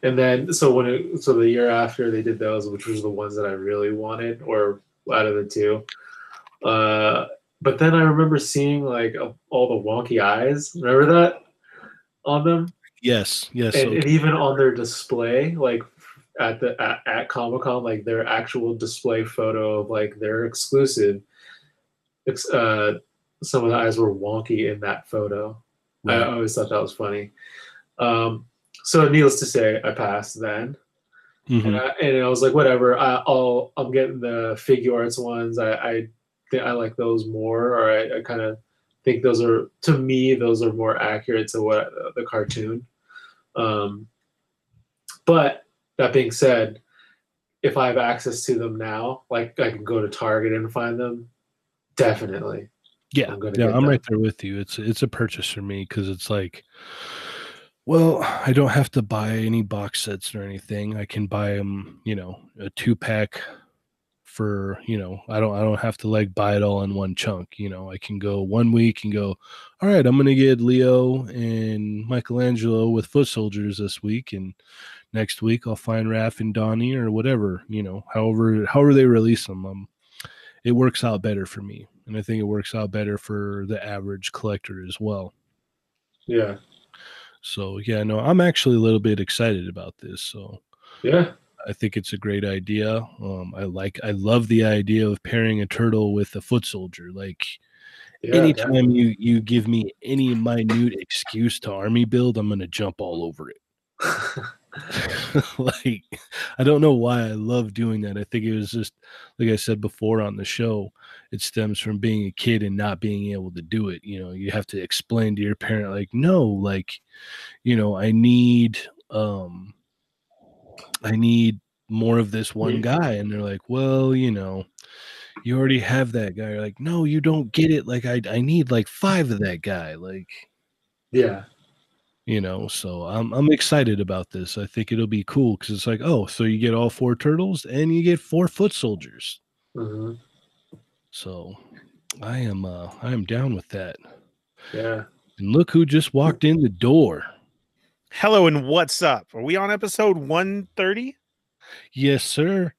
And then so when it so the year after they did those, which was the ones that I really wanted, or out of the two. Uh, but then I remember seeing like all the wonky eyes. Remember that on them? Yes, yes. And, okay. and even on their display, like at the at, at Comic Con, like their actual display photo of like their exclusive. Uh, some of the eyes were wonky in that photo. Right. I always thought that was funny. Um, so needless to say, I passed then, mm-hmm. and, I, and I was like, whatever. I, will I'm getting the Figuarts ones. I I, think I like those more, or I, I kind of think those are to me those are more accurate to what uh, the cartoon. Um, but that being said, if I have access to them now, like I can go to Target and find them, definitely. Yeah, I'm yeah, I'm them. right there with you. It's it's a purchase for me because it's like, well, I don't have to buy any box sets or anything. I can buy them, you know, a two pack for you know i don't i don't have to like buy it all in one chunk you know i can go one week and go all right i'm gonna get leo and michelangelo with foot soldiers this week and next week I'll find Raph and Donnie or whatever, you know, however however they release them. Um, it works out better for me, and I think it works out better for the average collector as well. Yeah. So yeah, no, I'm actually a little bit excited about this. So yeah, I think it's a great idea. Um, I like, I love the idea of pairing a turtle with a foot soldier. Like, yeah, anytime definitely. you you give me any minute excuse to army build, I'm gonna jump all over it. like I don't know why I love doing that. I think it was just like I said before on the show, it stems from being a kid and not being able to do it. You know, you have to explain to your parent like, "No, like, you know, I need um I need more of this one guy. And they're like well you know you already have that guy. You're like no you don't get it. Like i i need like five of that guy. Like Yeah. you know so i'm i'm excited about this. I think it'll be cool because it's like oh so you get all four turtles and you get four foot soldiers. Hmm so i am uh i am down with that Yeah. and look who just walked in the door Hello and what's up? Are we on episode 130? yes sir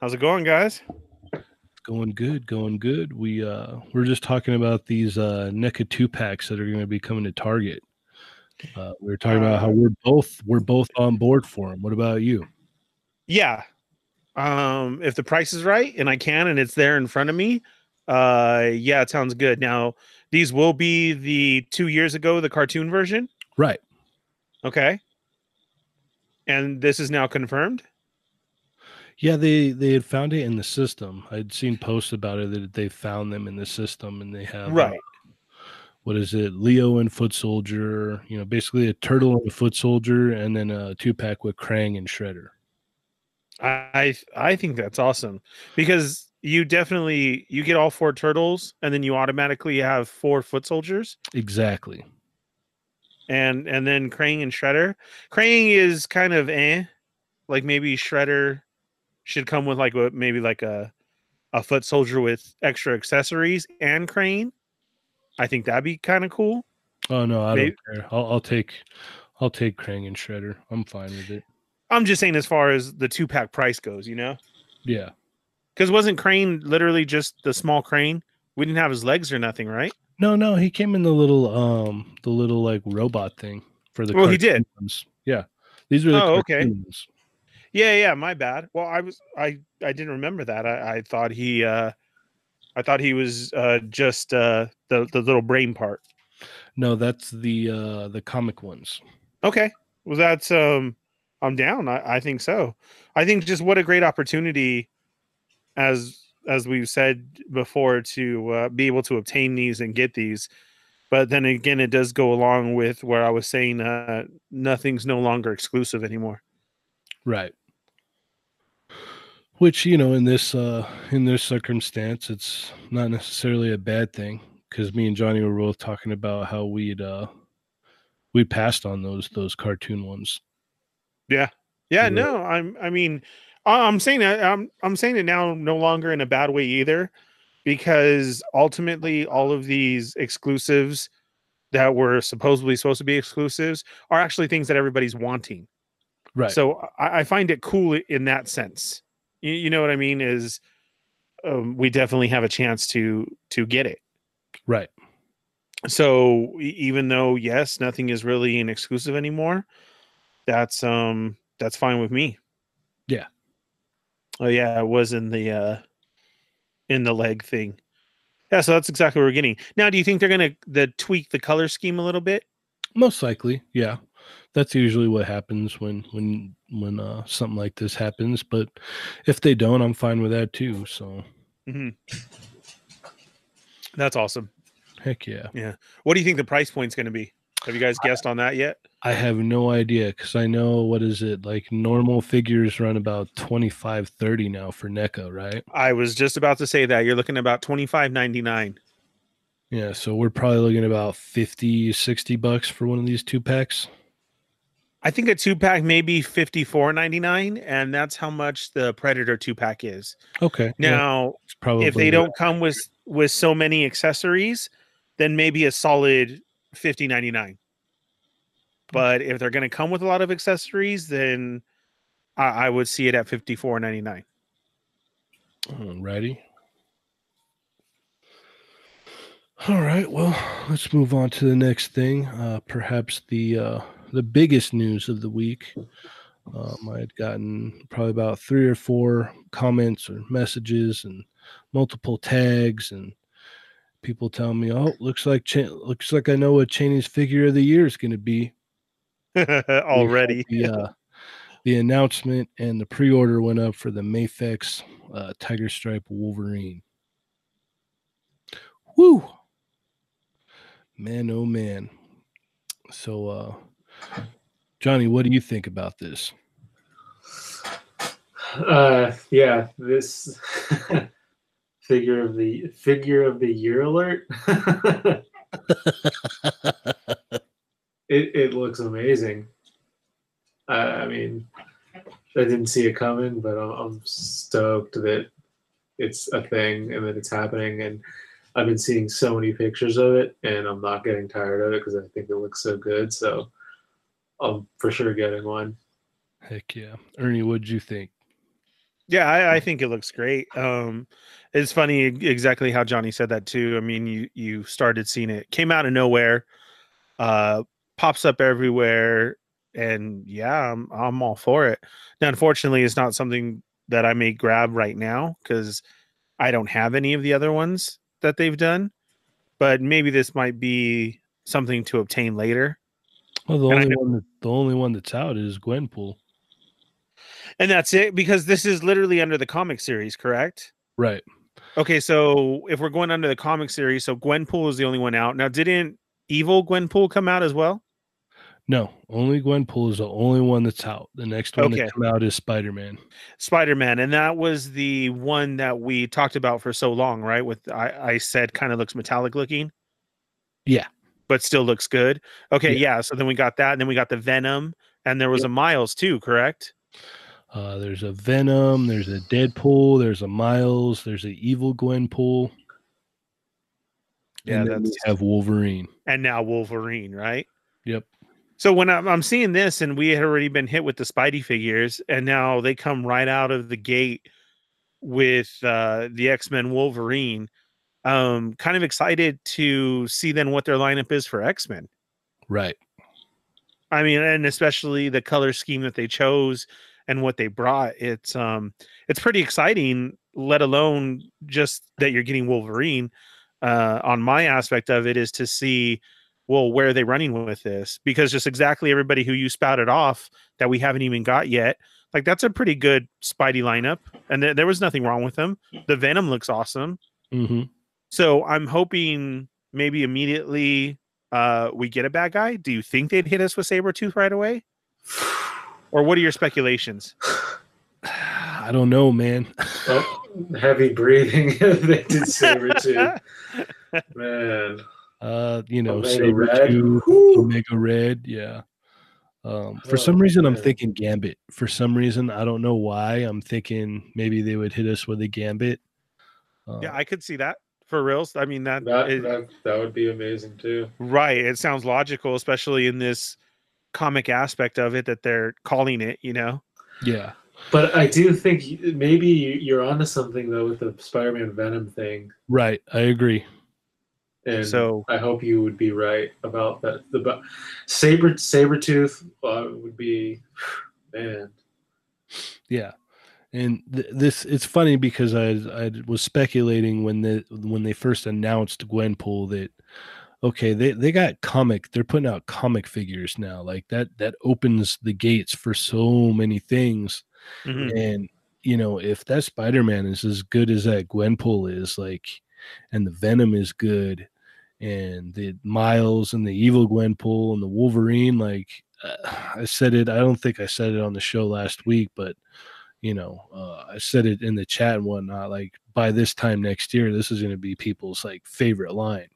How's it going, guys? going good going good we uh we're just talking about these uh NECA two packs that are going to be coming to target uh we were talking about how we're both we're both on board for them what about you Yeah. Um, if the price is right and I can and it's there in front of me, uh yeah, it sounds good. Now, these will be the two years ago, the cartoon version. right Okay. And this is now confirmed. Yeah, they they had found it in the system. I'd seen posts about it that they found them in the system, and they have uh, Right. what is it? Leo and Foot Soldier. You know, basically a turtle and a Foot Soldier, and then a two pack with Krang and Shredder. I I think that's awesome because you definitely you get all four turtles and then you automatically have four foot soldiers. Exactly. and and then Krang and Shredder. Krang is kind of eh, like maybe Shredder should come with like a, maybe like a a foot soldier with extra accessories and Krang. I think that'd be kind of cool. Oh no, I Maybe- don't care. I'll, I'll take I'll take Krang and Shredder. I'm fine with it. I'm just saying as far as the two pack price goes, you know, Yeah. because wasn't Krang literally just the small Krang? We didn't have his legs or nothing, right? No, no, he came in the little um the little like robot thing for the Well, he did. ones. Yeah. These were the Oh, okay. Yeah, yeah, my bad. Well, I was I I didn't remember that. I, I thought he uh I thought he was uh just uh the the little brain part. No, that's the uh the comic ones. Okay. Well, that's um, I'm down. I, I think so. I think just what a great opportunity, as as we've said before, to uh, be able to obtain these and get these. But then again, it does go along with where I was saying uh, nothing's no longer exclusive anymore. Right. Which, you know, in this uh in this circumstance, it's not necessarily a bad thing because me and Johnny were both talking about how we'd uh we passed on those those cartoon ones. Yeah, Yeah. no, I'm. I mean, I'm saying that I'm. I'm saying it now, no longer in a bad way either, because ultimately, all of these exclusives that were supposedly supposed to be exclusives are actually things that everybody's wanting. Right. So I, I find it cool in that sense. You, you know what I mean? Is um, we definitely have a chance to to get it. right. So even though yes, nothing is really an exclusive anymore, that's um that's fine with me. Yeah. Oh yeah, it was in the uh in the leg thing. Yeah, so that's exactly what we're getting. Now, do you think they're gonna the tweak the color scheme a little bit? Most likely, yeah. That's usually what happens when when when uh something like this happens. But if they don't, I'm fine with that too. So That's awesome. heck yeah. yeah. What do you think the price point's gonna be? Have you guys guessed on that yet? I have no idea because I know what is it like normal figures run about 25 30 now for NECA, right? I was just about to say that. You're looking about twenty five ninety nine. Yeah, so we're probably looking at about 50 60 bucks for one of these two packs. I think a two pack may be fifty four ninety nine, and that's how much the Predator two pack is. Okay. Now, it's probably if they don't come with with so many accessories, then maybe a solid fifty ninety nine. But if they're going to come with a lot of accessories, then I, I would see it at fifty four ninety nine. Alrighty. All right, well, let's move on to the next thing. Uh, perhaps the uh, the biggest news of the week. Um, I had gotten probably about three or four comments or messages and multiple tags and people telling me, "Oh, looks like Cha- looks like I know what Cheney's figure of the year is going to be." We had Already, the uh, the announcement and the pre-order went up for the Mafex uh, Tiger Stripe Wolverine. Woo, man, oh man. So, uh, Johnny, what do you think about this? Uh, yeah, this figure of the figure of the year alert. it it looks amazing. Uh, I mean, I didn't see it coming, but I'm, I'm stoked that it's a thing and that it's happening. And I've been seeing so many pictures of it, and I'm not getting tired of it because I think it looks so good. So I'm for sure getting one. Heck yeah, Ernie, what'd you think? Yeah, I, I, think it looks great. Um, it's funny exactly how Johnny said that too. I mean, you you started seeing it, came out of nowhere, uh, pops up everywhere, and yeah, I'm I'm all for it. Now, unfortunately, it's not something that I may grab right now because I don't have any of the other ones that they've done. But maybe this might be something to obtain later. Well, the and only one that, the only one that's out is Gwenpool. And that's it because this is literally under the comic series, correct? Right. Okay, so if we're going under the comic series, so Gwenpool is the only one out. Now, didn't Evil Gwenpool come out as well? No, only Gwenpool is the only one that's out. The next one okay. that come out is Spider Man. Spider Man, and that was the one that we talked about for so long, right? With I, I said kind of looks metallic looking. Yeah, but still looks good. Okay, yeah. yeah. So then we got that, and then we got the Venom, and there was yep. a Miles too, correct? Uh, there's a Venom, there's a Deadpool, there's a Miles, there's an Evil Gwenpool. Yeah, that's have Wolverine, and now Wolverine, right? Yep. So when I'm, I'm seeing this, and we had already been hit with the Spidey figures, and now they come right out of the gate with uh, the X Men Wolverine. Um, kind of excited to see then what their lineup is for X Men. Right. I mean, and especially the color scheme that they chose and what they brought. It's um, it's pretty exciting. Let alone just that you're getting Wolverine. Uh, on my aspect of it is to see well, where are they running with this? Because just exactly everybody who you spouted off that we haven't even got yet, like that's a pretty good Spidey lineup, and th- there was nothing wrong with them. The Venom looks awesome. Mm-hmm. So I'm hoping maybe immediately uh, we get a bad guy. Do you think they'd hit us with Sabretooth right away? Or what are your speculations? I don't know, man. oh, heavy breathing. they did saber too. man. Uh, you know, Omega Red. Two, Omega Red, yeah. Um, for oh, some reason, man. I'm thinking Gambit. For some reason, I don't know why. I'm thinking maybe they would hit us with a Gambit. Uh, yeah, I could see that for reals. I mean that that, it, that that would be amazing too. Right. It sounds logical, especially in this comic aspect of it that they're calling it. You know. Yeah. But I do think maybe you're onto something though with the Spider-Man Venom thing. Right. I agree. And so I hope you would be right about that. The saber saber tooth uh, would be man. Yeah, and th- this it's funny because I I was speculating when the when they first announced Gwenpool that okay they they got comic they're putting out comic figures now like that that opens the gates for so many things mm-hmm. and you know if that Spider-Man is as good as that Gwenpool is like and the Venom is good and the Miles and the Evil Gwenpool and the Wolverine. Like uh, I said it, I don't think I said it on the show last week, but you know, uh, I said it in the chat and whatnot. Like by this time next year, this is going to be people's like favorite line.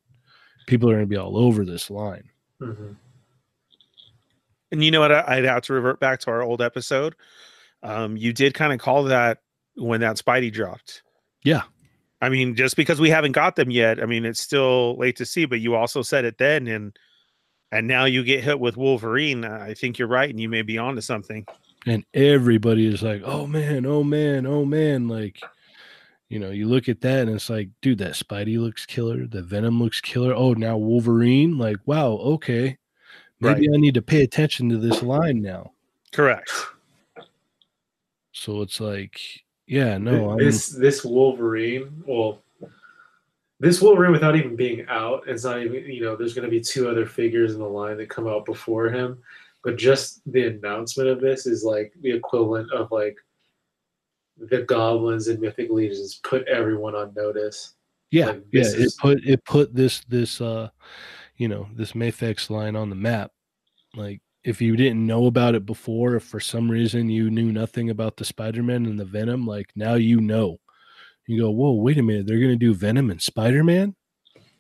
People are going to be all over this line. Mm-hmm. And you know what? I'd have to revert back to our old episode. Um, you did kind of call that when that Spidey dropped. Yeah. I mean, just because we haven't got them yet, I mean, it's still late to see. But you also said it then, and and now you get hit with Wolverine. I think you're right, and you may be onto something. And everybody is like, "Oh man, oh man, oh man!" Like, you know, you look at that, and it's like, dude, that Spidey looks killer. The Venom looks killer. Oh, now Wolverine. Like, wow, okay, maybe right. I need to pay attention to this line now. Correct. So it's like, yeah, no. This I'm... this Wolverine, well, this Wolverine without even being out, it's not even you know. There's going to be two other figures in the line that come out before him, but just the announcement of this is like the equivalent of like the goblins and mythic legions put everyone on notice. Yeah, like, yeah. Is... It put it put this this uh, you know, this Mafex line on the map. Like if you didn't know about it before, if for some reason you knew nothing about the Spider-Man and the Venom, like now you know. You go, whoa, wait a minute, they're gonna do Venom and Spider-Man?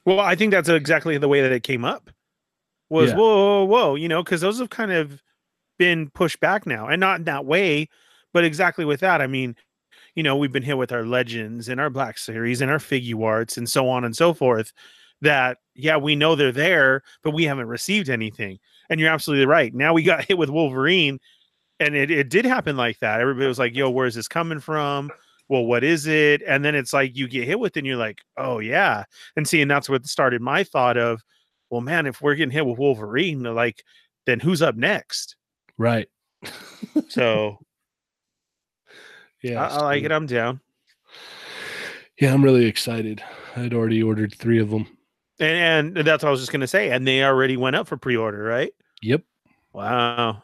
Well, I think that's exactly the way that it came up. Was Yeah. whoa, whoa, whoa, you know, because those have kind of been pushed back now, and not in that way, but exactly with that. I mean, you know, we've been hit with our legends and our Black Series and our Figuarts and so on and so forth. That yeah, we know they're there, but we haven't received anything. And you're absolutely right. Now we got hit with Wolverine, and it, it did happen like that. Everybody was like, "Yo, where's this coming from?" Well, what is it? And then it's like you get hit with, it and you're like, "Oh yeah." And see, and that's what started my thought of, well, man, if we're getting hit with Wolverine, like, then who's up next? Right. So Yeah. I, I like it. I'm down. Yeah, I'm really excited. I'd already ordered three of them. And, and that's what I was just gonna say. And they already went up for pre-order, right? Yep. Wow,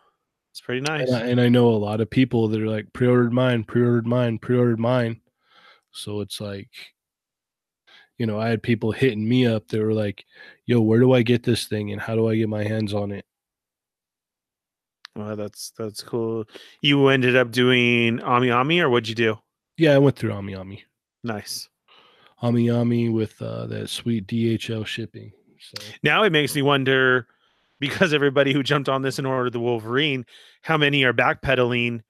it's pretty nice. And I, and I know a lot of people that are like pre-ordered mine, pre-ordered mine, pre-ordered mine. So it's like, you know, I had people hitting me up. They were like, "Yo, where do I get this thing, and how do I get my hands on it?" Well, that's that's cool. You ended up doing Ami Ami, or what'd you do? Yeah, I went through Ami Ami, Nice. Ami Ami with uh, that sweet DHL shipping. So Now it makes me wonder, because everybody who jumped on this and ordered the Wolverine, how many are backpedaling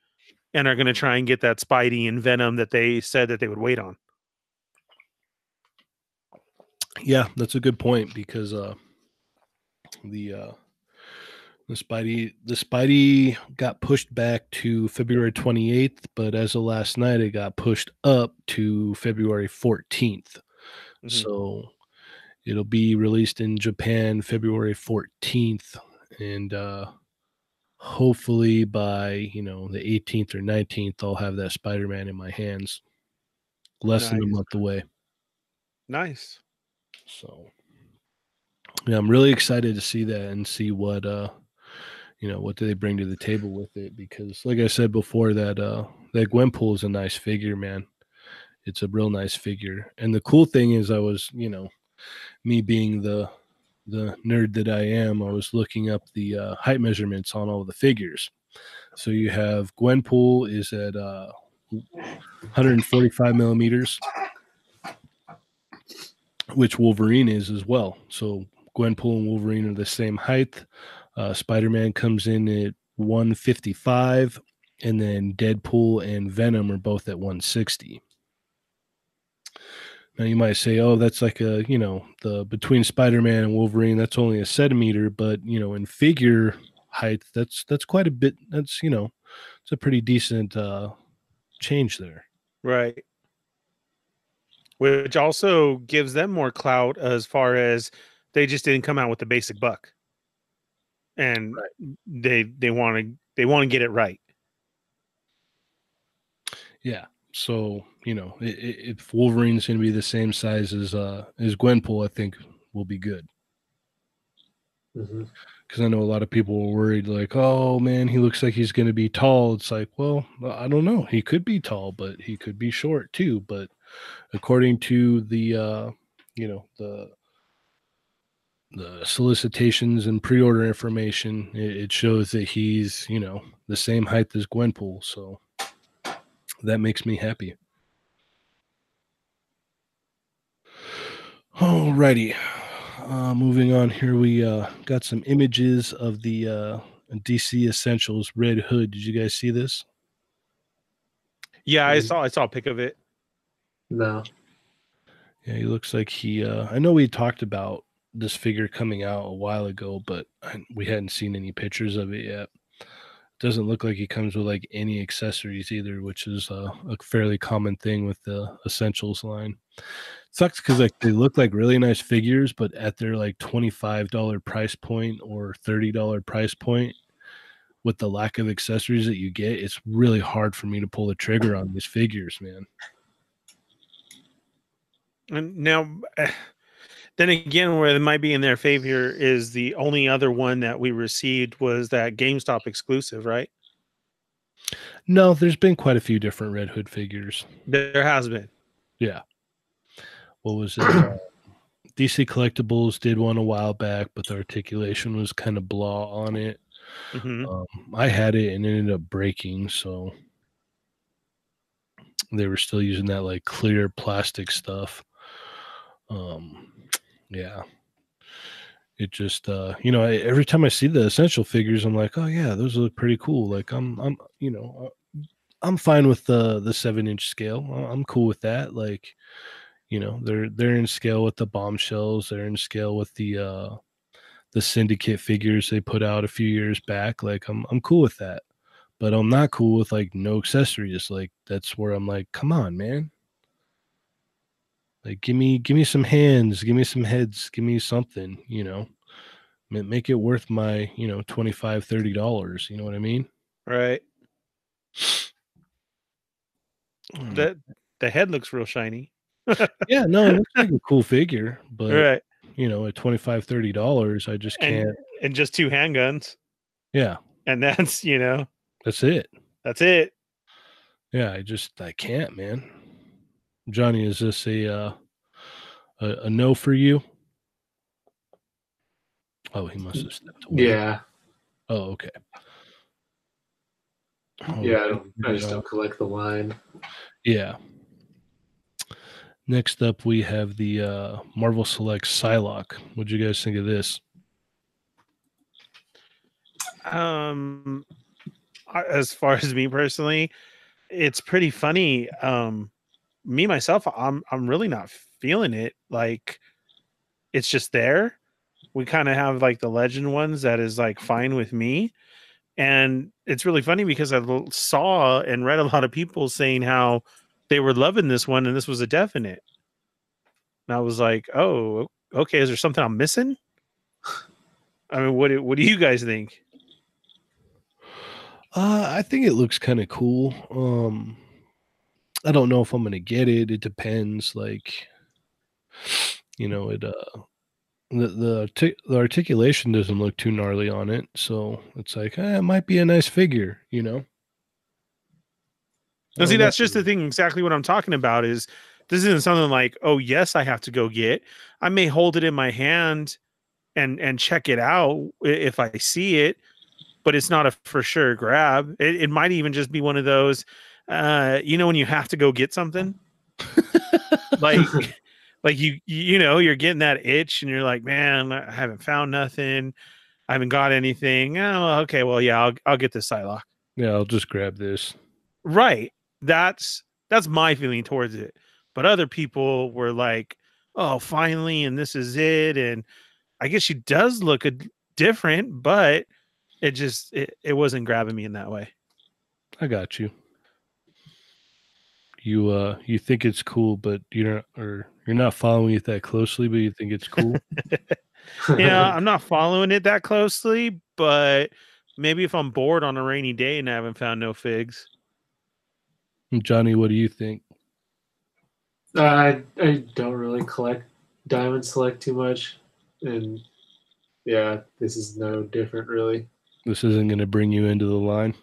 and are going to try and get that Spidey and Venom that they said that they would wait on? yeah, that's a good point because uh, the uh, the Spidey the Spidey got pushed back to February 28th, but as of last night, it got pushed up to February 14th. Mhm. So it'll be released in Japan February 14th, and uh, hopefully by you know the 18th or 19th, I'll have that Spider-Man in my hands. Less than a month away. Nice. So yeah, I'm really excited to see that and see what uh you know what do they bring to the table with it because like I said before that uh that Gwenpool is a nice figure, man. It's a real nice figure. And the cool thing is I was, you know, me being the the nerd that I am, I was looking up the uh, height measurements on all the figures. So you have Gwenpool is at uh 145 millimeters which Wolverine is as well. So Gwenpool and Wolverine are the same height. Uh, Spider Man comes in at 155, and then Deadpool and Venom are both at 160. Now you might say, "Oh, that's like a you know the between Spider Man and Wolverine, that's only a centimeter," but you know in figure height, that's that's quite a bit. That's you know it's a pretty decent uh, change there. Right. Which also gives them more clout as far as they just didn't come out with the basic buck. And they they want to they want to get it right. Yeah. So you know, i- i- if Wolverine's going to be the same size as uh as Gwenpool, I think will be good. Because I know a lot of people were worried, like, oh man, he looks like he's going to be tall. It's like, well, I don't know. He could be tall, but he could be short too. But according to the, uh, you know, the the solicitations and pre-order information, it, it shows that he's, you know, the same height as Gwenpool. So that makes me happy. Alrighty. Uh, moving on here, we uh, got some images of the uh, DC Essentials Red Hood. Did you guys see this? Yeah, I saw I saw a pic of it. No. Yeah, he looks like he. Uh, I know we talked about this figure coming out a while ago, but we hadn't seen any pictures of it yet. Doesn't look like he comes with like any accessories either, which is uh, a fairly common thing with the Essentials line. Sucks because like they look like really nice figures, but at their like twenty five dollar price point or thirty dollar price point, with the lack of accessories that you get, it's really hard for me to pull the trigger on these figures, man. And now eh, then again where it might be in their favor is the only other one that we received was that GameStop exclusive, right? No, there's been quite a few different Red Hood figures. There has been. Yeah. What was it? Uh, DC Collectibles did one a while back, but the articulation was kind of blah on it. Mhm. Um, I had it and it ended up breaking, so they were still using that like clear plastic stuff. Um, yeah, it just uh, you know, I, every time I see the essential figures, I'm like, oh yeah, those look pretty cool. Like I'm, I'm, you know, uh, I'm fine with the the seven inch scale. I'm cool with that. Like, you know, they're they're in scale with the bombshells. They're in scale with the uh the syndicate figures they put out a few years back. Like I'm I'm cool with that. But I'm not cool with like no accessories. Like that's where I'm like, come on, man. Like give me give me some hands, give me some heads, give me something, you know. Make it worth my, you know, 25 30 dollars, you know what I mean? Right. Mm. The the head looks real shiny. yeah, no, it looks like a cool figure, but right. you know, at 25 30 dollars, I just can't. And and just two handguns. yeah, And that's, you know, that's it. that's it. Yeah, I just I can't, man. Johnny, is this a uh a, a no for you? Oh, he must have stepped away. Yeah, Oh, okay. Oh, yeah. I, don't, I just don't collect the line. Yeah. Next up, we have the uh, Marvel Select Psylocke. What'd you guys think of this? Um as far as me personally, it's pretty funny. Um me myself, I'm I'm really not feeling it. Like it's just there. We kind of have like the legend ones that is like fine with me. And it's really funny because I saw and read a lot of people saying how they were loving this one and this was a definite. And I was like, oh, okay, is there something I'm missing? I mean, what do, what do you guys think? Uh, I think it looks kind of cool. Um, I don't know if I'm gonna get it. It depends. Like, you know, it uh, the the the articulation doesn't look too gnarly on it, so it's like eh, it might be a nice figure. You know. No, see, that's just the thing. Exactly what I'm talking about is this isn't something like, oh yes, I have to go get. I may hold it in my hand and and check it out if I see it, but it's not a for sure grab. It, it might even just be one of those, uh, you know, when you have to go get something, like like you you know you're getting that itch and you're like, man, I haven't found nothing. I haven't got anything. Oh, okay, well, yeah, I'll I'll get this Psylocke. Yeah, I'll just grab this. Right. That's that's my feeling towards it. But other people were like, "Oh, finally, and this is it." And I guess she does look a, different, but it just it, it wasn't grabbing me in that way. I got you. You uh you think it's cool, but you're not or you're not following it that closely, but you think it's cool. Yeah, I'm not following it that closely, but maybe if I'm bored on a rainy day and I haven't found no figs. Johnny, what do you think? I I don't really collect diamond select too much, and yeah, this is no different really. This isn't going to bring you into the line.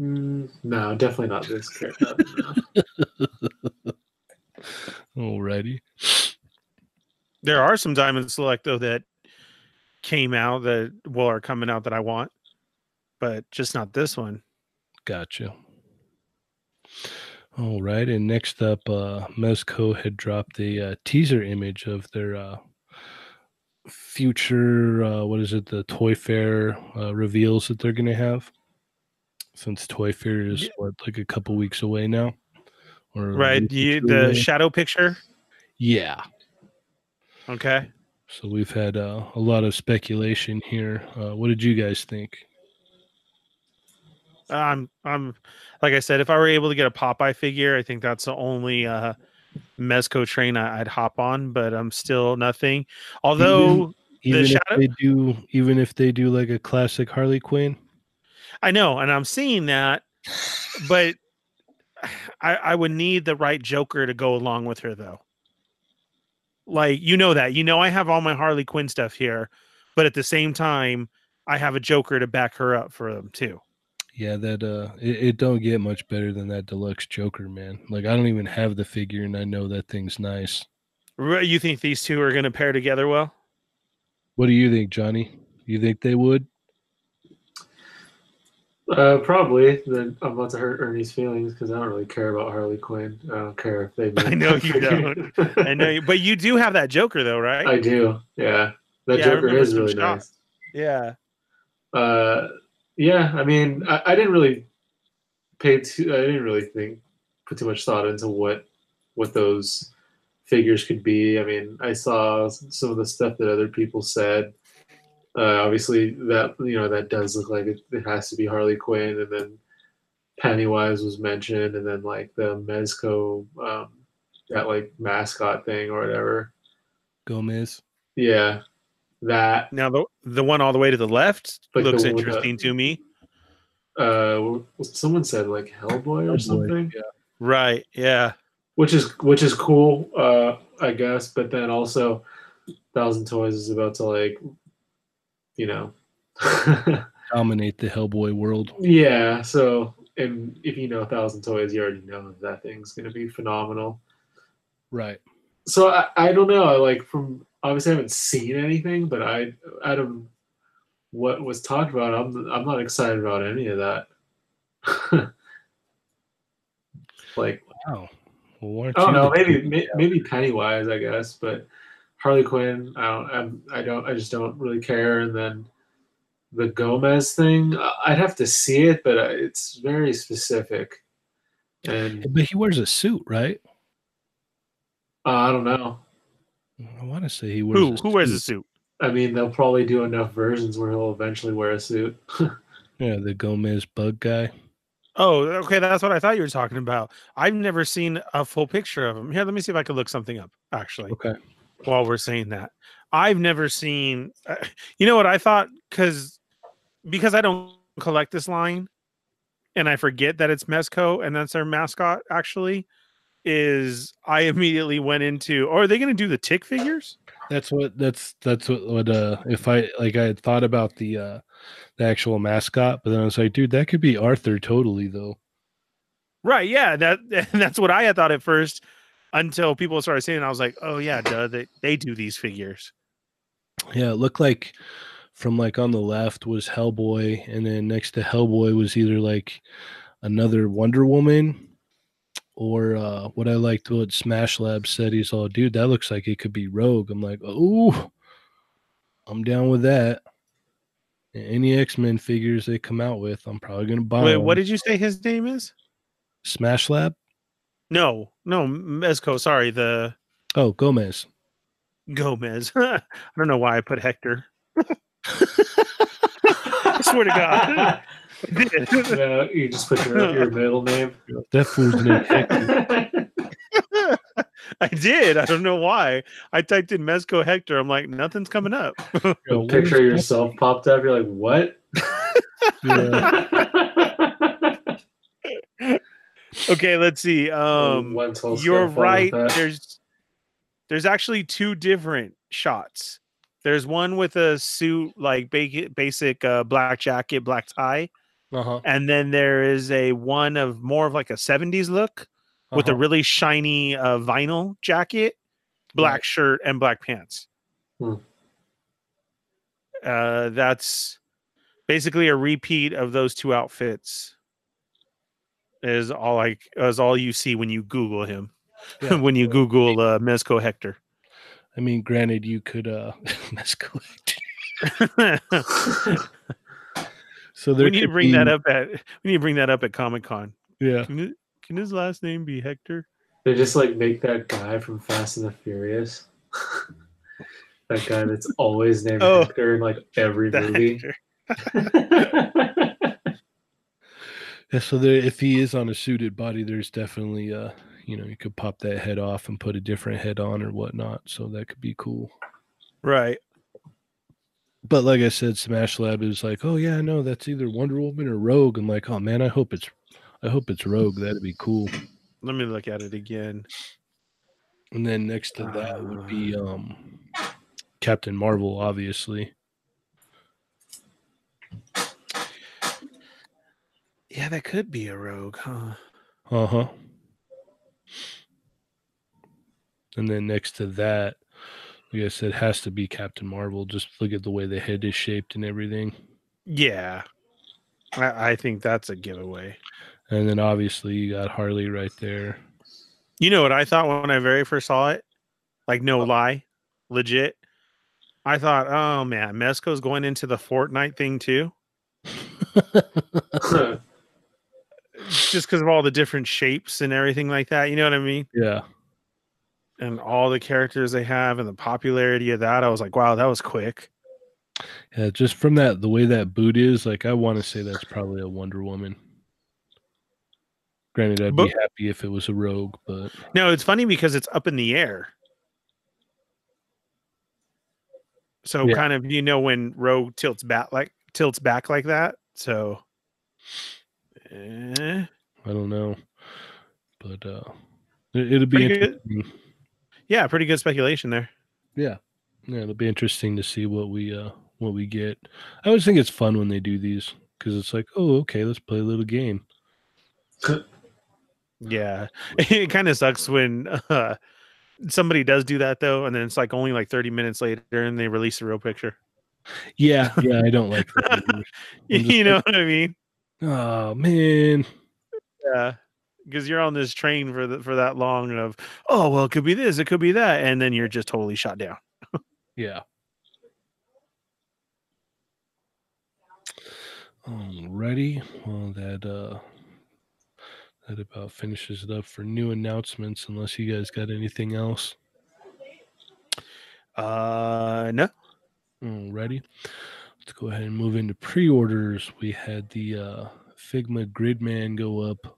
Mm, no, definitely not this character. no. Alrighty. There are some Diamond Select though that came out that well are coming out that I want, but just not this one. Gotcha. All right, and next up, uh, Mezco had dropped a uh, teaser image of their uh, future. Uh, what is it? The Toy Fair uh, reveals that they're going to have. Since Toy Fair is Yeah. what like a couple weeks away now, or Right. You, the away. shadow picture. yeah. Okay. So we've had uh, a lot of speculation here. Uh, what did you guys think? I'm I'm like I said, if I were able to get a Popeye figure, I think that's the only uh Mezco train I, I'd hop on, but I'm still nothing. Although Even if shadow- they do, even if they do like a classic Harley Quinn. I know, and I'm seeing that, but I, I would need the right Joker to go along with her though. Like you know that. You know I have all my Harley Quinn stuff here, but at the same time, I have a Joker to back her up for them too. Yeah, that uh, it, it don't get much better than that deluxe Joker, man. Like I don't even have the figure, and I know that thing's nice. You think these two are going to pair together well? What do you think, Johnny? You think they would? Uh, probably. Then I'm about to hurt Ernie's feelings because I don't really care about Harley Quinn. I don't care if they. I know you don't. I know, you- but you do have that Joker though, right? I do. Yeah, that Yeah, Joker is really shots. nice. yeah. Uh, yeah. I mean, I, I didn't really pay too. I didn't really think put too much thought into what what those figures could be. I mean, I saw some of the stuff that other people said. Uh, obviously, that you know that does look like it, it has to be Harley Quinn, and then Pennywise was mentioned, and then like the Mezco, um, that like mascot thing or whatever. Gomez. Yeah, that. Now the the one all the way to the left Like looks one with the- interesting to me. Uh, someone said like Hellboy or Hellboy, something. yeah. Right. Yeah. which is which is cool, uh, I guess. But then also, Thousand Toys is about to like, you know, Dominate the Hellboy world. yeah. So, and if you know a Thousand Toys, you already know that thing's gonna be phenomenal. Right. So I, I don't know. I like from obviously I haven't seen anything, but I out of what was talked about, I'm I'm not excited about any of that. like Wow. Well, why aren't I you know. Maybe may- maybe Pennywise, I guess, but Harley Quinn, I don't. I'm, I don't. I just don't really care. And then the Gomez thing, I- I'd have to see it, but uh, it's very specific, and But he wears a suit, right? uh, I don't know. I want to say he wears. Who a who wears a suit. suit? I mean, they'll probably do enough versions where he'll eventually wear a suit. Yeah, the Gomez bug guy. Oh, okay. That's what I thought you were talking about. I've never seen a full picture of him. Here, let me see if I can look something up. Actually, Okay. While we're saying that, I've never seen. Uh, you know what I thought? Because because I don't collect this line, and I forget that it's Mezco and that's their mascot. Actually, is I immediately went into. Or are they going to do the tick figures? That's what. That's that's what. What. Uh, if I like, I had thought about the uh, the actual mascot, but then I was like, dude, that could be Arthur totally though. Right. Yeah. That that's what I had thought at first. Until people started saying, it, I was like, "Oh yeah, duh, they they do these figures." Yeah, it looked like from like on the left was Hellboy, and then next to Hellboy was either like another Wonder Woman, or uh, what I liked what Smash Lab said. He's all, dude, that looks like it could be Rogue. I'm like, oh, I'm down with that. Any X Men figures they come out with, I'm probably gonna buy. Wait, what did you say his name is? Smash Lab? No, no, Mezco. Sorry, the Oh, Gomez. Gomez. I don't know why I put Hector. I swear to God. I did. no, you just put your, your middle name. That fool's name. Hector. I did. I don't know why. I typed in Mezco Hector. I'm like, nothing's coming up. Yo, A picture of yourself popped up. You're like, what? Yeah. Okay, let's see. Um, you're got fun with right. There's there's actually two different shots. There's one with a suit like basic, basic uh, black jacket, black tie, Uh-huh. and then there is a one of more of like a 70s look with a uh-huh. really shiny uh, vinyl jacket, black Right. shirt, and black pants. Hmm. Uh, that's basically a repeat of those two outfits. Is all I is all you see when you Google him. Yeah. when you Google uh, Mezco Hector. I mean, granted, you could uh mescalate. So there we need to could bring that up at we need to bring that up at Comic Con. Yeah. Can, it- can his last name be Hector? They just like make that guy from Fast and the Furious. that guy that's always named Oh. Hector in like every movie. Yeah, so there, if he is on a suited body, there's definitely uh, you know, you could pop that head off and put a different head on or whatnot. So that could be cool. Right. But like I said, Smash Lab is like, oh yeah, no, that's either Wonder Woman or Rogue. I'm like, oh man, I hope it's, I hope it's Rogue. That'd be cool. Let me look at it again. And then next to that would be um, Captain Marvel, obviously. Yeah, that could be a rogue, huh? Uh huh. And then next to that, like I said, has to be Captain Marvel. Just look at the way the head is shaped and everything. Yeah. I, I think that's a giveaway. And then obviously you got Harley right there. You know what I thought when I very first saw it? Like no lie, legit. I thought, oh man, Mezco's going into the Fortnite thing too, just because of all the different shapes and everything like that. You know what I mean? yeah. And all the characters they have and the popularity of that. I was like, wow, that was quick. Yeah, just from that the way that boot is, like I want to say that's probably a Wonder Woman. Granted, I'd But- be happy if it was a rogue, but No, it's funny because it's up in the air. So Yeah. kind of you know when Rogue tilts back like tilts back like that. So eh, I don't know. But uh it, it'll be Pretty good. yeah, pretty good speculation there. Yeah. Yeah, it'll be interesting to see what we uh what we get. I always think it's fun when they do these because it's like, oh, okay, let's play a little game. Yeah, it kind of sucks when uh, somebody does do that though, and then it's like only like thirty minutes later, and they release a real picture. Yeah, yeah, I don't like that. either. I'm just you know what I mean? Oh man. Yeah, because you're on this train for the, for that long of oh well, it could be this, it could be that, and then you're just totally shot down. Yeah. Alrighty. Well that uh that about finishes it up for new announcements unless you guys got anything else. Uh, no, Alrighty. Let's go ahead and move into pre-orders. We had the uh Figma Gridman go up.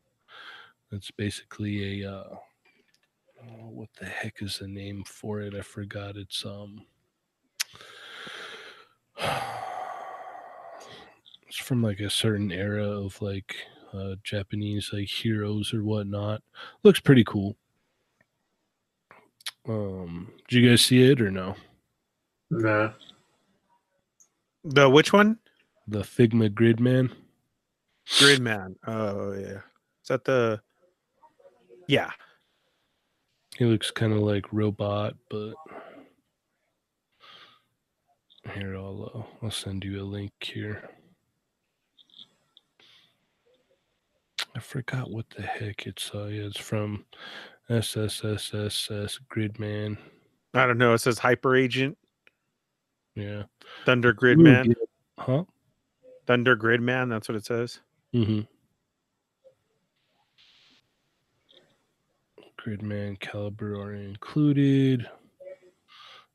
That's basically a uh oh, what the heck is the name for it? I forgot. It's um it's from like a certain era of like uh Japanese like heroes or whatnot. Looks pretty cool. Um did you guys see it or no? nah. The which one? The Figma Gridman? Gridman. Oh yeah, is that the? Yeah, He looks kind of like robot, but here I'll uh, I'll send you a link here. I forgot what the heck it's uh yeah, it's from SSSSS Gridman. I don't know. It says Hyper Agent, Yeah. Thunder Ooh, Gridman, yeah. Huh? Thunder Gridman. That's what it says. Mm-hmm. Gridman caliber are included.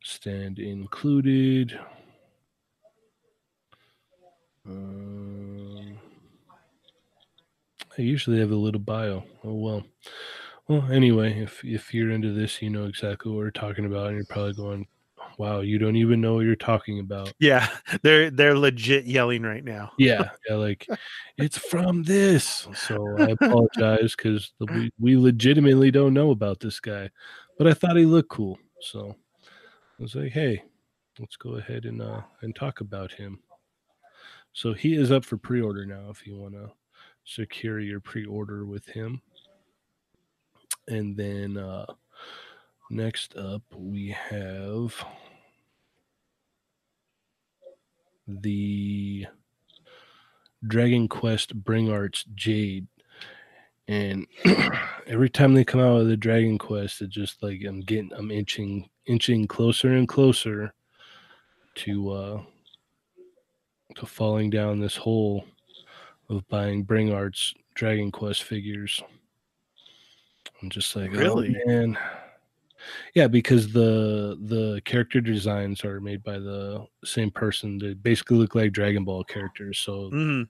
Stand included. Um, I usually have a little bio. Oh well. Well, anyway, if if you're into this, you know exactly what we're talking about, and you're probably going, "Wow, you don't even know what you're talking about." Yeah, they're they're legit yelling right now. yeah, yeah, like it's from this. So I apologize because we we legitimately don't know about this guy, but I thought he looked cool, so I was like, hey, let's go ahead and uh and talk about him. So he is up for pre-order now. If you want to secure your pre-order with him, and then uh next up we have the Dragon Quest Bring Arts Jade. And every time they come out with a Dragon Quest, it just like I'm getting I'm inching inching closer and closer to uh to falling down this hole of buying Bring Arts Dragon Quest figures. I'm just like, Really? oh man. Yeah, because the the character designs are made by the same person. They basically look like Dragon Ball characters. So Mhm.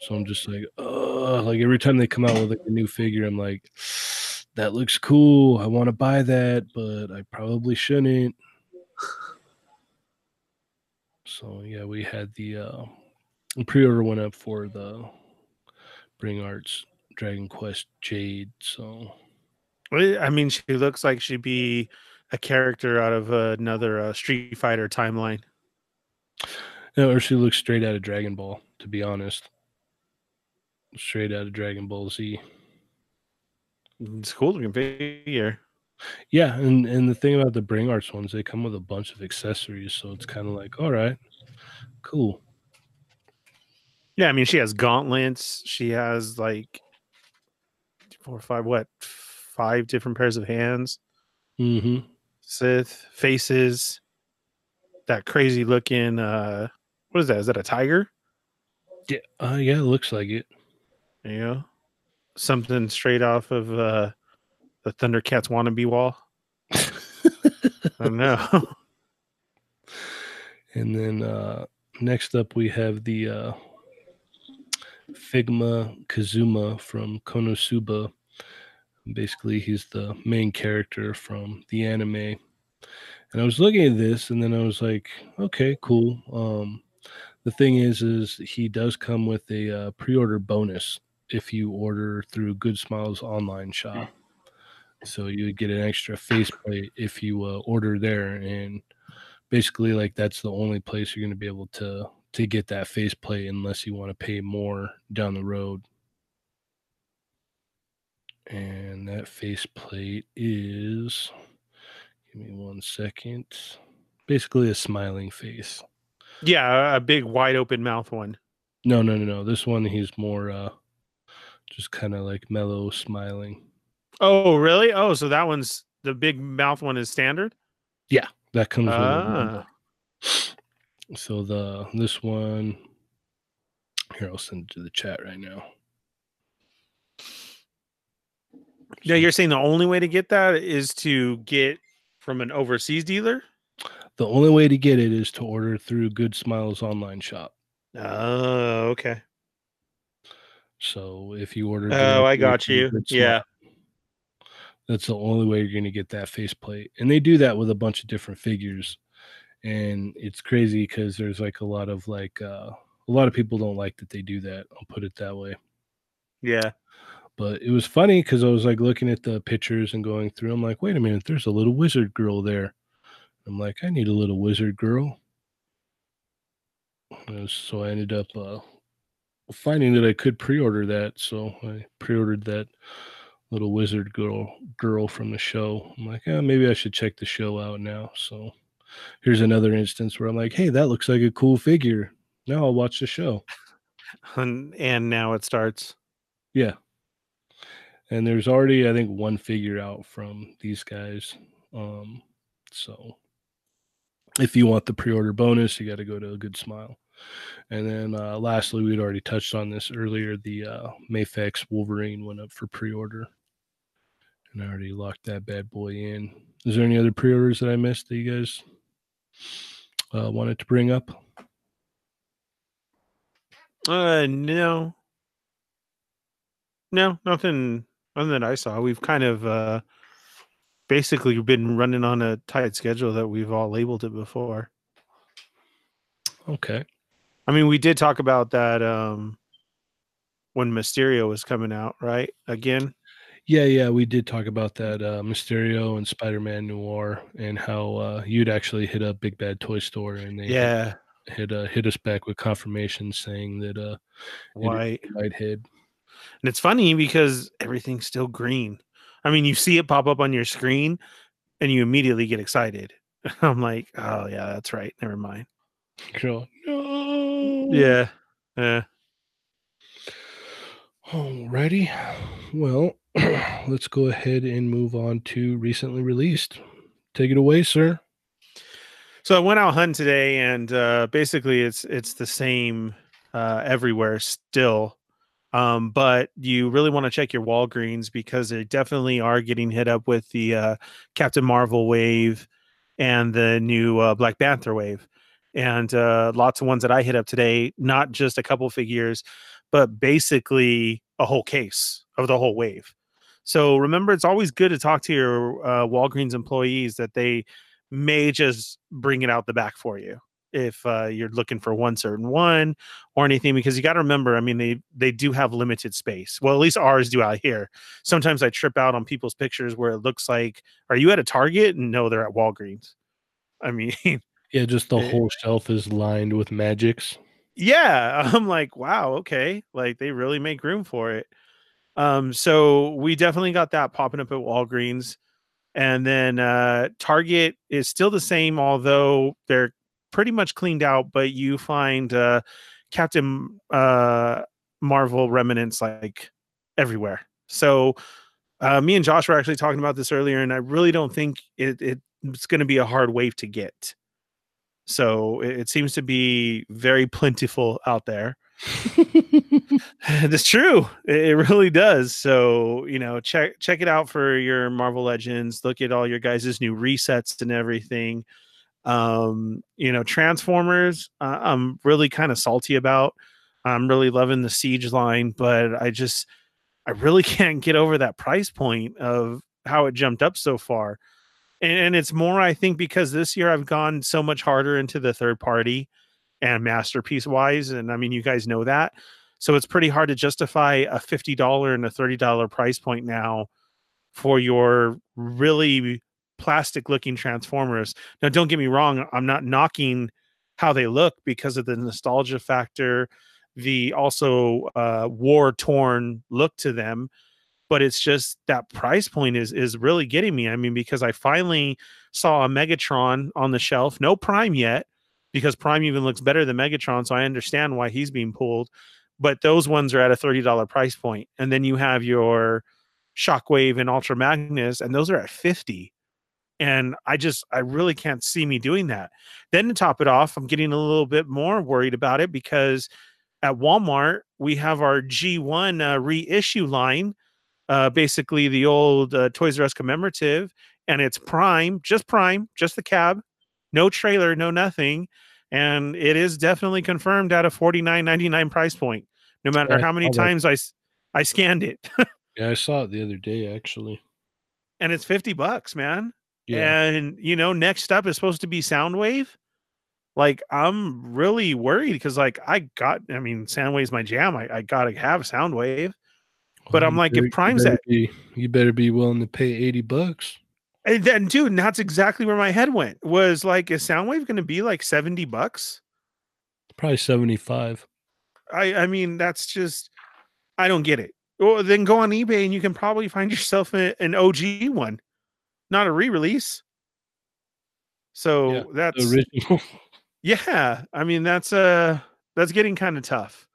so I'm just like, oh, like every time they come out with like a new figure, I'm like, that looks cool. I want to buy that, but I probably shouldn't. So yeah, we had the uh, pre-order went up for the Bring Arts Dragon Quest Jade. So I mean, she looks like she'd be a character out of another uh, Street Fighter timeline. no, or she looks straight out of Dragon Ball. To be honest, straight out of Dragon Ball Z. It's cool looking figure. Yeah, and and the thing about the Bring Arts ones, they come with a bunch of accessories, so it's kind of like, all right, cool. Yeah, I mean, she has gauntlets. She has like four or five, what, five different pairs of hands. Mm-hmm. Sith faces. That crazy looking. uh What is that? Is that a tiger? Yeah, uh, yeah, it looks like it. You know, something straight off of uh the Thundercats wannabe wall. I don't know. And then uh, next up, we have the uh, Figma Kazuma from Konosuba. Basically, he's the main character from the anime. And I was looking at this, and then I was like, okay, cool. Um, the thing is, is he does come with a uh, pre-order bonus if you order through Good Smiles online shop. So you would get an extra faceplate if you uh, order there, and basically, like that's the only place you're going to be able to to get that faceplate unless you want to pay more down the road. And that faceplate is, give me one second, basically a smiling face. yeah, a big wide open mouth one. No, no, no, no. This one, he's more uh just kind of like mellow smiling. Oh, really? Oh, so that one's the big mouth one is standard. Yeah, that comes with. Ah, So the this one here, I'll send it to the chat right now. Yeah. You're saying the only way to get that is to get from an overseas dealer. The only way to get it is to order through Good Smiles online shop. Oh, okay. So if you order, Oh, I got you. Yeah. That's the only way you're going to get that faceplate, and they do that with a bunch of different figures, and it's crazy because there's like a lot of like uh, a lot of people don't like that they do that. I'll put it that way. Yeah. But it was funny because I was like looking at the pictures and going through. I'm like, wait a minute, there's a little wizard girl there. I'm like, I need a little wizard girl. Uh, So I ended up uh, finding that I could pre-order that. So I pre-ordered that little wizard girl girl from the show. I'm like, yeah, maybe I should check the show out now. So here's another instance where I'm like, hey, that looks like a cool figure. Now I'll watch the show. And and now it starts. Yeah. And there's already, I think, one figure out from these guys. Um, so if you want the pre-order bonus, you got to go to a good smile. And then uh, lastly, we'd already touched on this earlier. The uh, Mafex Wolverine went up for pre-order, and I already locked that bad boy in. Is there any other pre-orders that I missed that you guys uh, wanted to bring up? Uh, no. No, nothing. Nothing that I saw. We've kind of uh basically been running on a tight schedule that we've all labeled it before. Okay. I mean, we did talk about that um when Mysterio was coming out, right? Again. Yeah, yeah, we did talk about that uh, Mysterio and Spider-Man Noir, and how uh, you'd actually hit a Big Bad Toy Store, and they Yeah. hit uh, hit us back with confirmation saying that uh, White. Whitehead. And it's funny because everything's still green. I mean, you see it pop up on your screen and you immediately get excited. I'm like, oh yeah, that's right. Never mind. Cool. no. Yeah. Yeah. Alrighty. Well, let's go ahead and move on to recently released. Take it away, sir. So I went out hunting today, and uh, basically it's it's the same uh, everywhere still. Um, but you really want to check your Walgreens because they definitely are getting hit up with the uh, Captain Marvel wave and the new uh, Black Panther wave, and uh, lots of ones that I hit up today. Not just a couple figures, but basically a whole case of the whole wave. So remember, it's always good to talk to your uh, Walgreens employees that they may just bring it out the back for you if uh, you're looking for one certain one or anything because you got to remember i mean they they do have limited space. Well at least ours do out here. Sometimes i trip out on people's pictures where it looks like are you at a target? And no they're at walgreens. I mean Yeah, just the whole shelf is lined with magics. yeah i'm like wow okay like they really make room for it. Um so we definitely got that popping up at walgreens. And then uh target is still the same although they're pretty much cleaned out but you find uh Captain uh, Marvel remnants like everywhere. So uh, me and Josh were actually talking about this earlier, and I really don't think it, it it's going to be a hard wave to get. So it, it seems to be very plentiful out there. That's true. It, it really does. So you know, check check it out for your Marvel Legends. Look at all your guys' new resets and everything. Um, you know, Transformers. Uh, I'm really kind of salty about. I'm really loving the Siege line, but I just I really can't get over that price point of how it jumped up so far. And, and it's more, I think, because this year I've gone so much harder into the third party and masterpiece wise. And I mean, you guys know that. So it's pretty hard to justify a $50 and a $30 price point now for your really plastic looking Transformers. Now, don't get me wrong, I'm not knocking how they look because of the nostalgia factor, the also uh, war torn look to them. But it's just that price point is is really getting me. I mean, because I finally saw a Megatron on the shelf, no Prime yet, because Prime even looks better than Megatron. So I understand why he's being pulled. But those ones are at a $30 price. And then you have your Shockwave and Ultra Magnus, and those are at 50 and I just I really can't see me doing that. Then to top it off, I'm getting a little bit more worried about it because at Walmart we have our G1 uh, reissue line, uh, basically the old uh, Toys R Us commemorative, and it's Prime, just Prime, just the cab, no trailer, no nothing, and it is definitely confirmed at a 49.99 price point. No matter Yeah, how many times I like- times I s- I scanned it, Yeah, I saw it the other day actually. and it's 50 bucks, man. Yeah. And you know, next up is supposed to be Soundwave. Like I'm really worried because like I got, I mean, Soundwave's my jam. I, I gotta have Soundwave. Oh, but Well, I'm like, if better- you Prime's at- be- you better be willing to pay 80 bucks. And then, dude, and that's exactly where my head went. Was like, is Soundwave going to be like seventy bucks? Probably 75. I, I mean, that's just, I don't get it. Well, then go on eBay and you can probably find yourself a, an OG one, not a re-release. So Yeah, that's original. yeah. I mean, that's uh, that's getting kind of tough.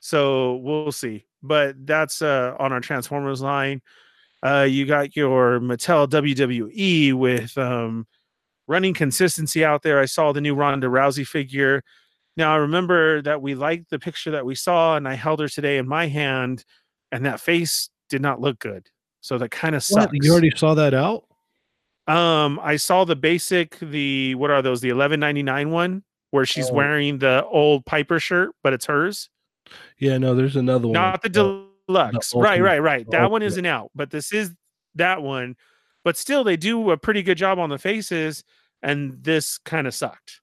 So we'll see. But that's uh on our Transformers line. Uh, you got your Mattel WWE with um running consistency out there. I saw the new Ronda Rousey figure. Now I remember that we liked the picture that we saw, and I held her today in my hand, and that face did not look good. So that kind of sucks. What? You already saw that out? Um, I saw the basic, the what are those? The eleven ninety nine one where she's Oh. wearing the old Piper shirt, but it's hers, Yeah, no, there's another one. not the deluxe. right, right, right. That one isn't out, but this is that one. But still, they do a pretty good job on the faces, and this kind of sucked.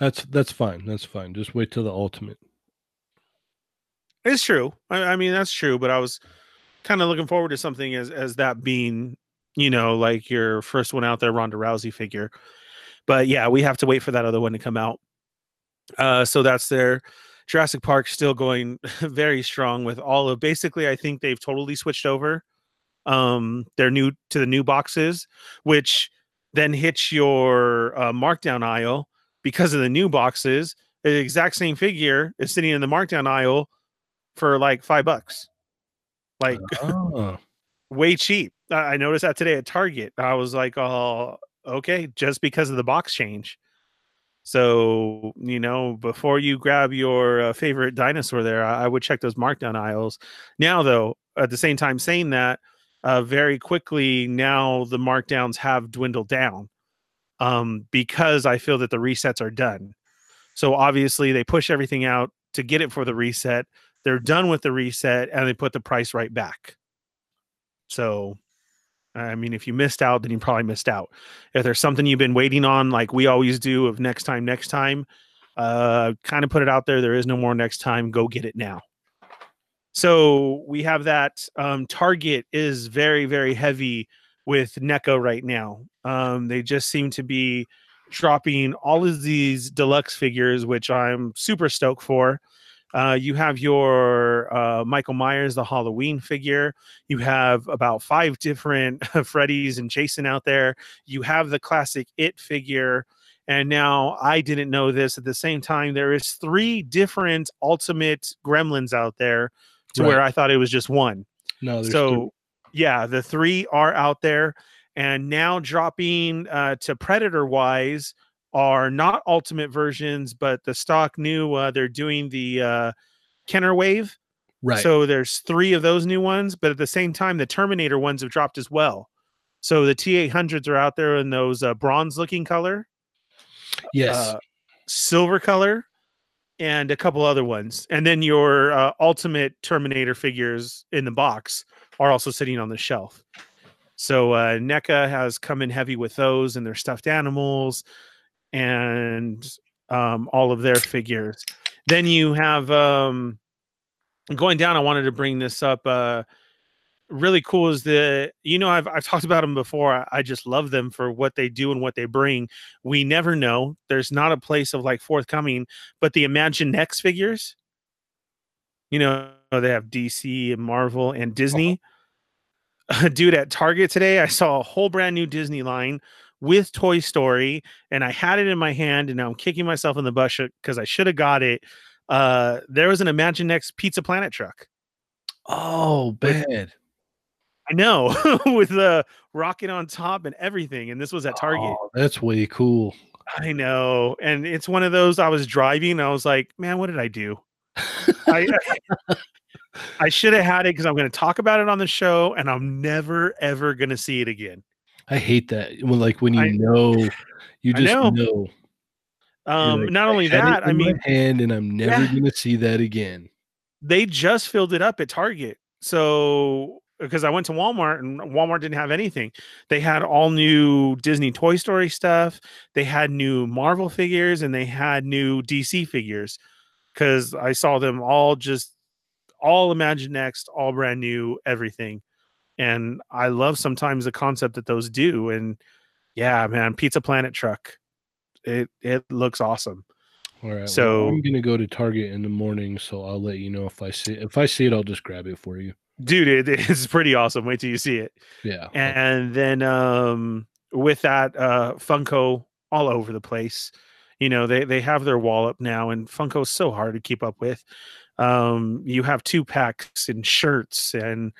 That's that's fine. That's fine. Just wait till the ultimate. It's true. I, I mean, that's true. But I was kind of looking forward to something as as that being, you know, like your first one out there, Ronda Rousey figure. But yeah, we have to wait for that other one to come out. Uh, so that's there. Jurassic Park still going very strong with all of. Basically, I think they've totally switched over. Um, they're new to the new boxes, which then hits your uh, markdown aisle because of the new boxes. The exact same figure is sitting in the markdown aisle for like five bucks. Like Oh, way cheap. I noticed that today at Target. I was like, oh, okay, just because of the box change. So, you know, before you grab your uh, favorite dinosaur there, I, I would check those markdown aisles. Now, though, at the same time saying that, uh, very quickly now the markdowns have dwindled down um, because I feel that the resets are done. So obviously they push everything out to get it for the reset. They're done with the reset and they put the price right back. So, I mean, if you missed out, then you probably missed out. If there's something you've been waiting on, like we always do, of next time, next time, uh, kind of put it out there. There is no more next time. Go get it now. So we have that. Um, Target is very, very heavy with NECA right now. Um, they just seem to be dropping all of these deluxe figures, which I'm super stoked for. Uh, you have your uh, Michael Myers, the Halloween figure. You have about five different Freddy's and Jason out there. You have the classic It figure. And now I didn't know this at the same time. There is three different Ultimate Gremlins out there to Right. where I thought it was just one. No, there's so three. yeah, the three are out there. And now dropping uh, to Predator wise are not ultimate versions, but the stock new, uh, they're doing the uh, Kenner Wave. right. So there's three of those new ones, but at the same time, the Terminator ones have dropped as well. So the T800s are out there in those uh, bronze looking color, yes. uh, silver color, and a couple other ones. And then your uh, ultimate Terminator figures in the box are also sitting on the shelf. So uh, NECA has come in heavy with those and their stuffed animals and um, all of their figures. Then you have um, going down. I wanted to bring this up. Uh, really cool is the you know I've I've talked about them before. I, I just love them for what they do and what they bring. We never know. There's not a place of like forthcoming, but the Imaginext figures. You know they have DC and Marvel and Disney. Dude, at Target today, I saw a whole brand new Disney line with Toy Story, and I had it in my hand, and now I'm kicking myself in the butt because I should have got it. Uh, there was an Imaginext Pizza Planet truck. oh, bad. I know, with the rocket on top and everything. And this was at Target. Oh, that's way cool. I know. And it's one of those I was driving and I was like, man, what did I do? I, I should have had it because I'm going to talk about it on the show and I'm never, ever going to see it again. I hate that. When like when you I- know, you just know. know. Um, like, not only it that, I mean, hand, and I'm never Yeah. gonna see that again. they just filled it up at Target. So because I went to Walmart and Walmart didn't have anything. They had all new Disney Toy Story stuff. They had new Marvel figures and they had new DC figures. Cause I saw them all just all Imaginext, all brand new, everything. And I love sometimes the concept that those do. And yeah, man, Pizza Planet truck. It it looks awesome. All right. So- well, I'm gonna go to Target in the morning, so I'll let you know if I see if I see it. I'll just grab it for you. Dude, it, it's pretty awesome. Wait till you see it. Yeah. and then um with that uh funko all over the place you know they they have their wall up now and funko's so hard to keep up with um you have two packs and shirts and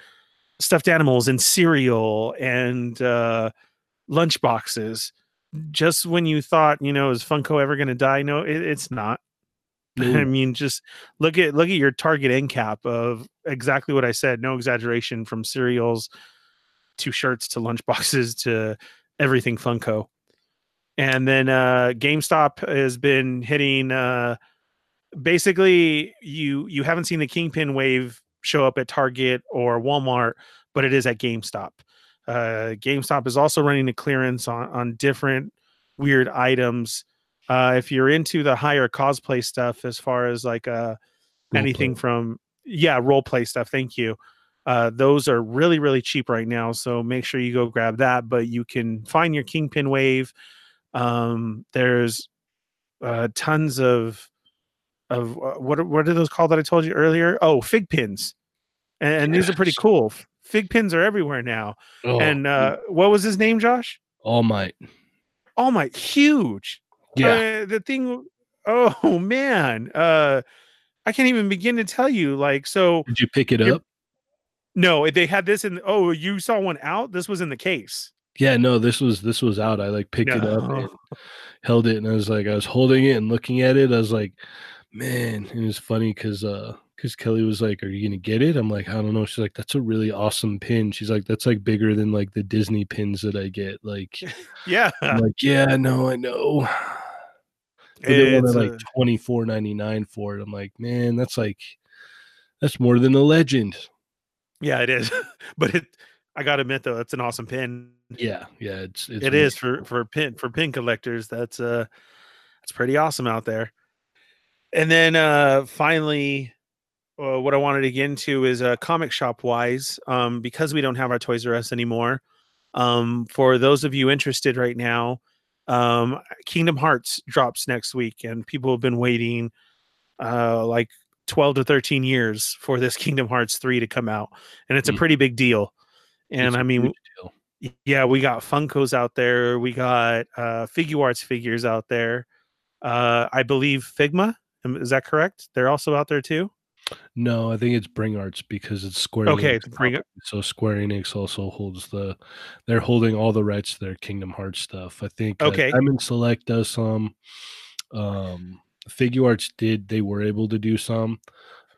stuffed animals and cereal and uh lunch boxes just when you thought you know is funko ever going to die no it, it's not I mean, just look at look at your target end cap of exactly what I said. No exaggeration. From cereals to shirts to lunch boxes to everything Funko. And then uh, GameStop has been hitting. Uh, basically, you you haven't seen the Kingpin wave show up at Target or Walmart, but it is at GameStop. Uh, GameStop is also running a clearance on on different weird items. Uh if you're into the higher cosplay stuff as far as like uh anything from yeah role play stuff thank you. Uh those are really really cheap right now so make sure you go grab that but you can find your kingpin wave. Um there's uh tons of of uh, what are- what are those called that i told you earlier oh fig pins and, and these are pretty cool fig pins are everywhere now Oh, and uh what was his name josh All Might. oh my huge Yeah. uh, the thing oh man uh i can't even begin to tell you like so Did you pick it up? no they had this in oh you saw one out this was in the case Yeah. No. This was this was out. I like picked it up and held it, and I was like, I was holding it and looking at it. I was like, man, and it's funny because uh because Kelly was like, "Are you gonna get it?" I'm like, "I don't know." She's like, "That's a really awesome pin." She's like, "That's like bigger than like the Disney pins that I get." Like, yeah I'm like, "Yeah, no, I know." But they it's, wanted like twenty four ninety nine for it. I'm like, man, that's like that's more than a legend. yeah it is but it i gotta admit though that's an awesome pin Yeah, yeah, it's, it's It is for cool. for pin for pin collectors that's uh that's pretty awesome out there and then uh finally uh, what i wanted to get into is uh comic shop wise um because we don't have our toys r us anymore um for those of you interested right now um kingdom hearts drops next week and people have been waiting uh like 12 to 13 years for this Kingdom Hearts 3 to come out. And it's a Mm. pretty big deal. And It's a I mean, yeah, we got Funkos out there. We got uh Figuarts figures out there. Uh I believe Figma. Is that correct? They're also out there too. No, I think it's Bring Arts because it's Square. Okay, Enix Bring- property, So Square Enix also holds the. They're holding all the rights to their Kingdom Hearts stuff. I think. Okay. uh, Okay. Diamond Select does some. Um, Figuarts did. They were able to do some,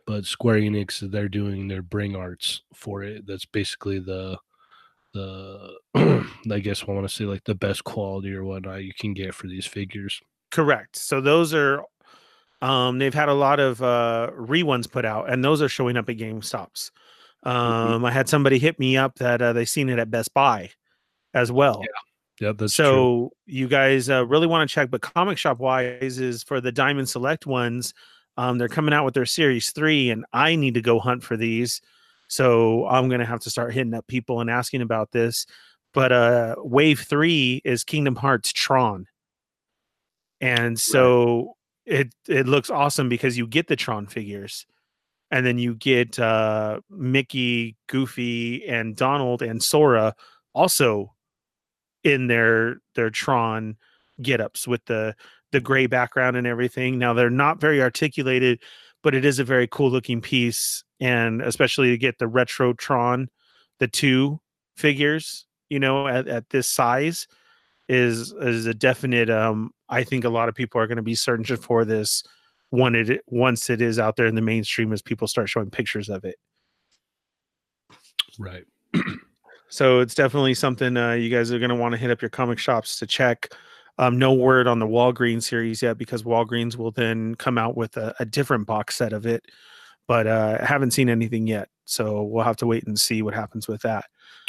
but Square Enix they're doing their Bring Arts for it. That's basically the. The I guess I want to say like the best quality or whatnot you can get for these figures. Correct. So those are um they've had a lot of uh reones put out and those are showing up at GameStops. Um I had somebody hit me up that uh, they seen it at Best Buy as well. Yeah, that's true. so you guys uh, really want to check but comic shop wise is for the Diamond Select ones um they're coming out with their series 3 and I need to go hunt for these. So I'm going to have to start hitting up people and asking about this. But uh wave 3 is Kingdom Hearts Tron. And so it it looks awesome because you get the Tron figures and then you get uh Mickey, Goofy and Donald and Sora also in their their Tron get-ups with the the gray background and everything. Now they're not very articulated, but it is a very cool looking piece and especially to get the retro Tron, the two figures, you know, at, at this size is is a definite um I think a lot of people are going to be searching for this when it once it is out there in the mainstream as people start showing pictures of it. right. So it's definitely something uh, you guys are going to want to hit up your comic shops to check. Um, no word on the Walgreens series yet because Walgreens will then come out with a, a different box set of it, but uh, haven't seen anything yet. So we'll have to wait and see what happens with that.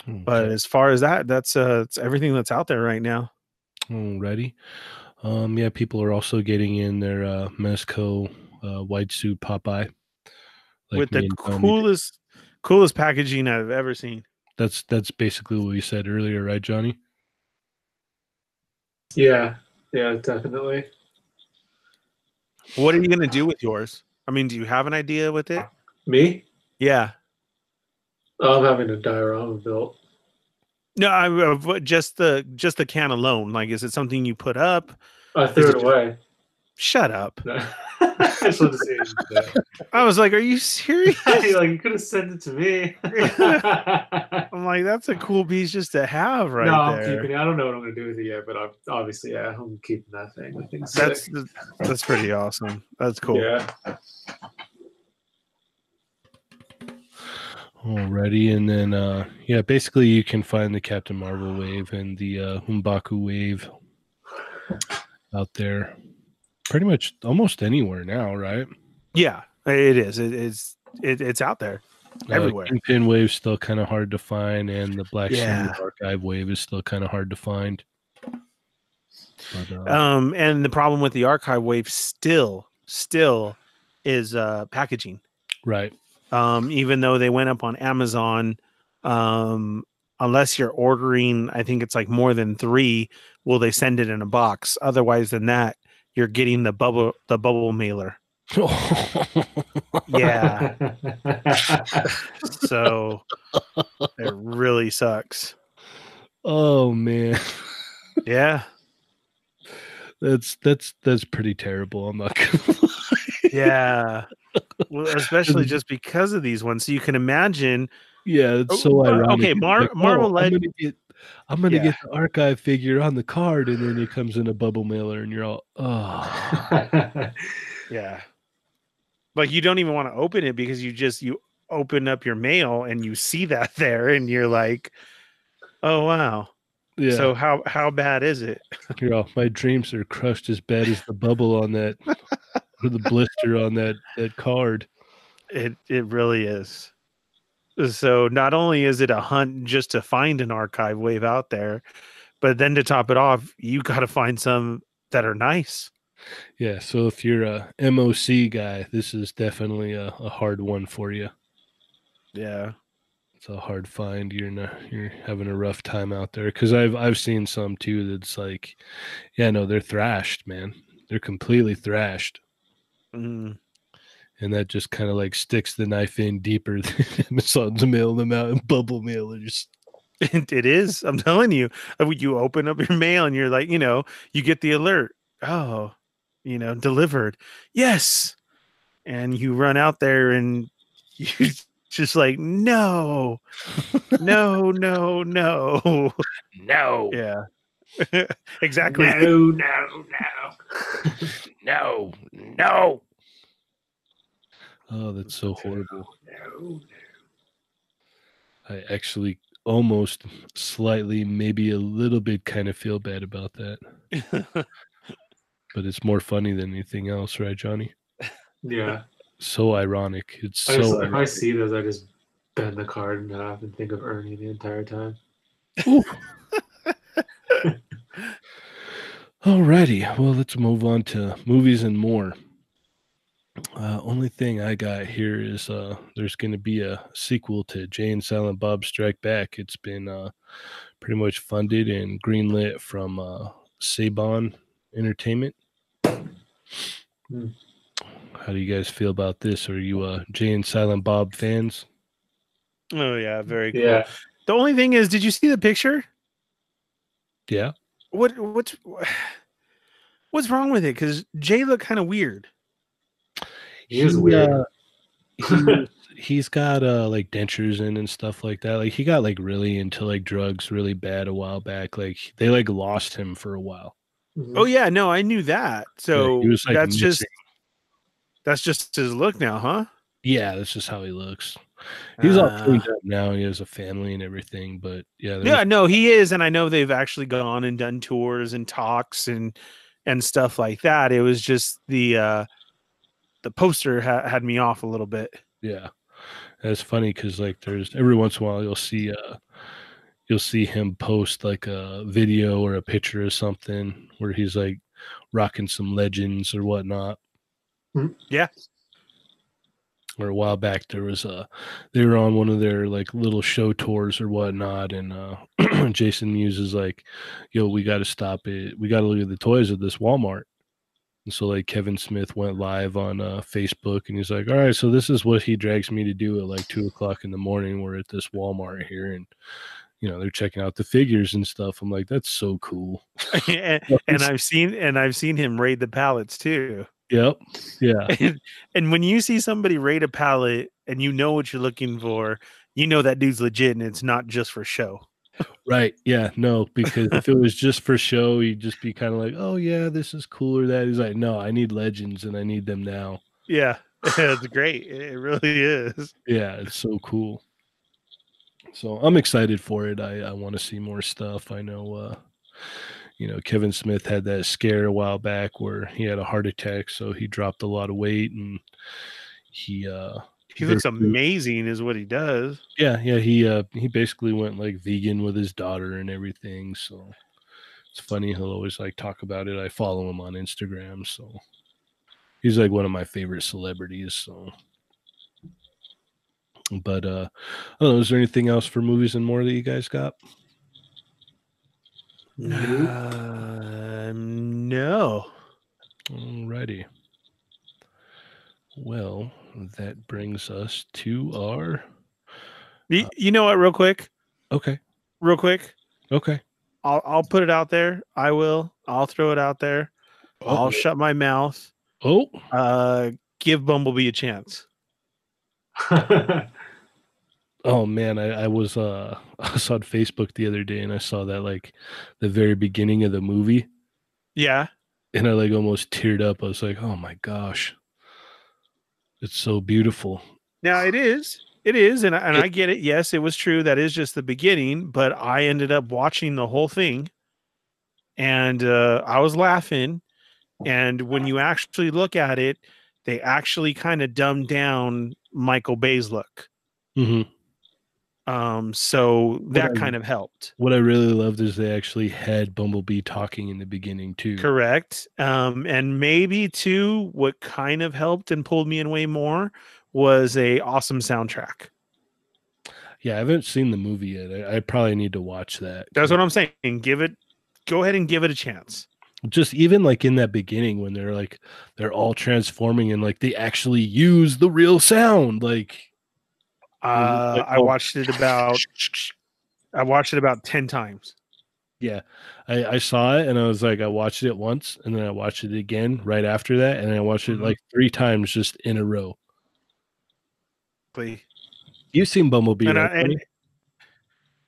But as far as that, that's uh, it's everything that's out there right now. Alrighty. Um, yeah, people are also getting in their uh, Mezco uh, white suit Popeye. Like with the and Tommy coolest, coolest packaging I've ever seen. That's that's basically what we said earlier, right, Johnny? Yeah, yeah, definitely. What are you gonna do with yours? I mean, do you have an idea with it? Me? Yeah. I'm having a diorama built. No, I uh, just the just the can alone. Like, is it something you put up? I threw Is it it- away. Shut up. I just wanted to see it today. I was like, are you serious? Like you could have sent it to me. I'm like, that's a cool piece just to have right no, I'm there. keeping it. I don't know what I'm gonna do with it yet, but I'm obviously yeah, I'm keeping that thing. I think That's sick. that's pretty awesome. That's cool. yeah. Alrighty, and then uh, yeah, basically you can find the Captain Marvel wave and the uh, M'Baku wave out there, pretty much almost anywhere now, right? Yeah, it is. It, it's it, it's out there. Uh, Everywhere. Kingpin wave still kind of hard to find, and the Black Yeah. Archive wave is still kind of hard to find. But, uh, Um, and the problem with the archive wave still still is uh packaging. right. Um, even though they went up on Amazon. Um, unless you're ordering, I think it's like more than three, will they send it in a box? Otherwise than that, you're getting the bubble the bubble mailer. Yeah, so it really sucks. oh man, Yeah, that's that's that's pretty terrible. I'm not gonna lie. Yeah. Well, especially just because of these ones, so you can imagine. Yeah, it's Oh, so uh, ironic. okay, Mar- like, Marvel oh, I'm gonna get, I'm gonna Yeah. get the archive figure on the card, and then it comes in a bubble mailer, and you're all, oh, Yeah. Like you don't even want to open it because you just you open up your mail and you see that there and you're like, "Oh wow." yeah. So how how bad is it? you're all, my dreams are crushed as bad as the bubble on that, or the blister on that that card. It it really is. So not only is it a hunt just to find an archive wave out there, but then to top it off, you got to find some that are nice. Yeah. So if you're a MOC guy, this is definitely a, a hard one for you. Yeah. It's a hard find. You're not, you're having a rough time out there because I've I've seen some too that's like, yeah, no, they're thrashed, man. They're completely thrashed. Mm. and that just kind of like sticks the knife in deeper than Amazon's mail them out in bubble mailers. It, it is. I'm telling you. Uh, You open up your mail and you're like, you know, you get the alert. Oh, you know, delivered. Yes. And you run out there and you just like, no, no, no, no. No, Yeah. exactly. No, no, no. no, no. Oh, that's so horrible. No. I actually almost slightly, maybe a little bit kind of feel bad about that. But it's more funny than anything else, right, Johnny? Yeah. So ironic. It's I just, so if I see those, I just bend the card in half and think of Ernie the entire time. Alrighty, well, let's move on to movies and more. Uh, only thing I got here is uh, there's going to be a sequel to Jay and Silent Bob Strike Back. It's been uh, pretty much funded and greenlit from uh, Saban Entertainment. Hmm. How do you guys feel about this? Are you uh, Jay and Silent Bob fans? oh yeah, very cool. Yeah. The only thing is, did you see the picture? Yeah. What what's what's wrong with it? Because Jay looked kind of weird. He is weird. Uh, he, he's got uh like dentures in and stuff like that. Like he got like really into like drugs really bad a while back. Like they like lost him for a while. Mhm. Oh yeah, no, I knew that. So he was, like, that's just that's just his look now, huh? Yeah, that's just how he looks. He's all Ah. cleaned up now. He has a family and everything. But yeah, yeah, no, he is, and I know they've actually gone and done tours and talks and and stuff like that. It was just the uh the poster ha- had me off a little bit. yeah. That's funny because like there's every once in a while you'll see uh you'll see him post like a video or a picture or something where he's like rocking some legends or whatnot. Mhm. Yeah. Or a while back there was a they were on one of their like little show tours or whatnot and uh Jason Mewes is like, yo, we gotta stop it. We gotta look at the toys at this Walmart. And so like Kevin Smith went live on uh, Facebook and he's like, All right, so this is what he drags me to do at like two o'clock in the morning. We're at this Walmart here and you know, they're checking out the figures and stuff. I'm like, that's so cool. and, and I've seen and I've seen him raid the pallets too. Yep. Yeah. and, and when you see somebody rate a pallet and you know what you're looking for, you know that dude's legit and it's not just for show. Right. Yeah. No, because if it was just for show, you'd just be kind of like, oh, yeah, this is cool or that. He's like, no, I need legends and I need them now. Yeah, it's great. It really is. Yeah. It's so cool. So I'm excited for it. I, I want to see more stuff. I know, uh, you know, Kevin Smith had that scare a while back where he had a heart attack. So he dropped a lot of weight and he, uh, He looks amazing, is what he does. Yeah, yeah, he uh he basically went like vegan with his daughter and everything. So it's funny. He'll always like talk about it. I follow him on Instagram, so he's like one of my favorite celebrities. So, but uh, I don't know. Is there anything else for movies and more that you guys got? Nope. Um, no. Alrighty. Well, that brings us to our Y- You know what? Real quick, okay, real quick. okay. I'll I'll put it out there. I will. I'll throw it out there. I'll Oh, shut my mouth. oh, Uh, give Bumblebee a chance. Oh man, I, I was uh I was on Facebook the other day and I saw that like the very beginning of the movie Yeah. and I like almost teared up. I was like, oh my gosh. It's so beautiful. Now it is. It is, and I, and I get it. Yes, it was true. That is just the beginning, but I ended up watching the whole thing, and uh, I was laughing. And when you actually look at it, they actually kind of dumbed down Michael Bay's look. hmm Um, so that kind of helped. What I really loved is they actually had Bumblebee talking in the beginning too. Correct. Um, and maybe too, what kind of helped and pulled me in way more was a awesome soundtrack. Yeah, I haven't seen the movie yet. I, I probably need to watch that. That's what I'm saying. Give it, go ahead and give it a chance. just even like in that beginning when they're like they're all transforming and like they actually use the real sound like Uh, I oh. watched it about I watched it about ten times. yeah I, I saw it and i was like i watched it once and then i watched it again right after that and then i watched it Mhm. like three times just in a row Please. you've seen bumblebee And I- and-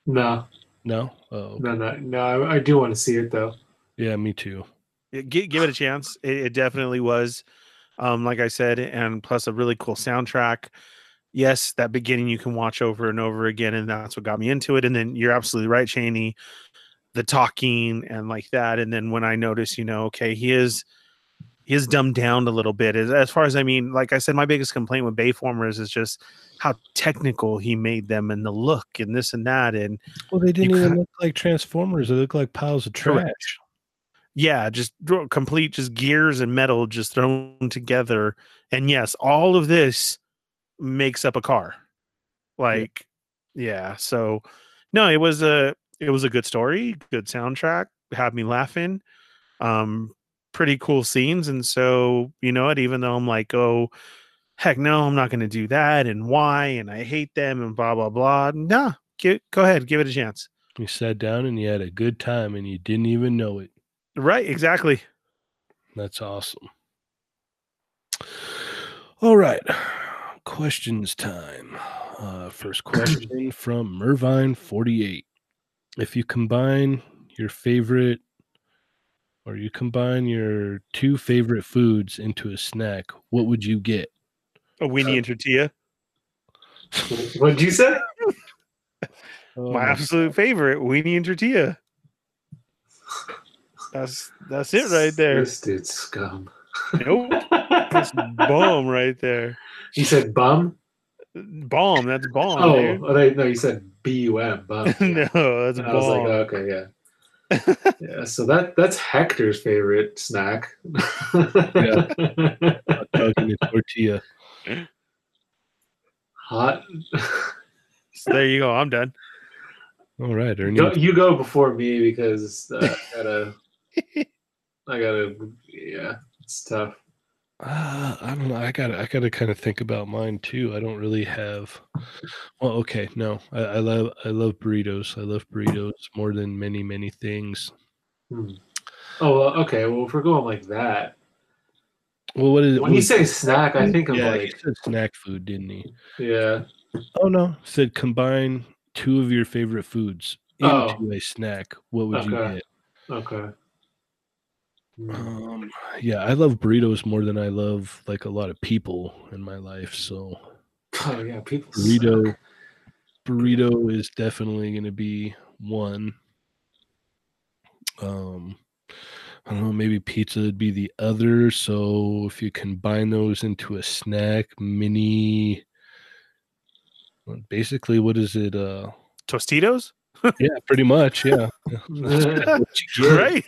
No, no oh no, no, no. I, I do want to see it though. yeah me too Yeah, gi- give it a chance. It, it definitely was, um, like I said, and plus a really cool soundtrack. Yes, that beginning you can watch over and over again, and that's what got me into it. And then you're absolutely right, Johnny, the talking and like that. And then when I notice, you know, okay, he is he is dumbed down a little bit. As, as far as I mean, like I said, my biggest complaint with Bayformers is just how technical he made them and the look and this and that. And well they didn't even look like transformers they look like piles of trash Correct. yeah, just complete just gears and metal just thrown together. And yes, all of this makes up a car. Like, yeah. So no, it was a it was a good story, good soundtrack, had me laughing. Um, pretty cool scenes. And so, you know what, even though I'm like, oh heck no, I'm not gonna do that, and why, and I hate them and blah blah blah. Nah, gi- go ahead, give it a chance. you sat down and you had a good time and you didn't even know it Right, exactly. That's awesome. All right. Questions time. Uh, first question from Mervine48. If you combine your favorite or you combine your two favorite foods into a snack, what would you get? A weenie and tortilla. What did you say? Oh my my- absolute favorite, weenie and tortilla. That's that's it right there. This dude's scum. Nope, that's bomb right there. You said bum? Bomb. That's bomb. Oh, dude. oh, no, you said B U M. Bum. no, that's And I was like, bomb. oh, okay, yeah. yeah, so that that's Hector's favorite snack. Hot dog and a tortilla. Hot. So there you go. I'm done. All right, Ernie. Go, you go before me because uh, I gotta. I gotta. Yeah, it's tough. Uh, I don't know. I gotta, I gotta kind of think about mine too. I don't really have. Well, okay, no, I, I love, I love burritos. I love burritos more than many, many things. Hmm. Oh, well, okay. Well, if we're going like that, Well, what is it? when you say snack, I think of yeah, he like, said snack food, didn't he? yeah, Oh no, said combine two of your favorite foods into Oh. a snack. What would you get? okay. Hmm. Um, yeah, I love burritos more than I love like a lot of people in my life. So Oh yeah, people. suck. burrito, burrito is definitely going to be one. Um, I don't know, maybe pizza would be the other. So if you combine those into a snack, mini, basically, what is it? Uh, Tostitos, yeah, pretty much, yeah. That's kinda what you get. right?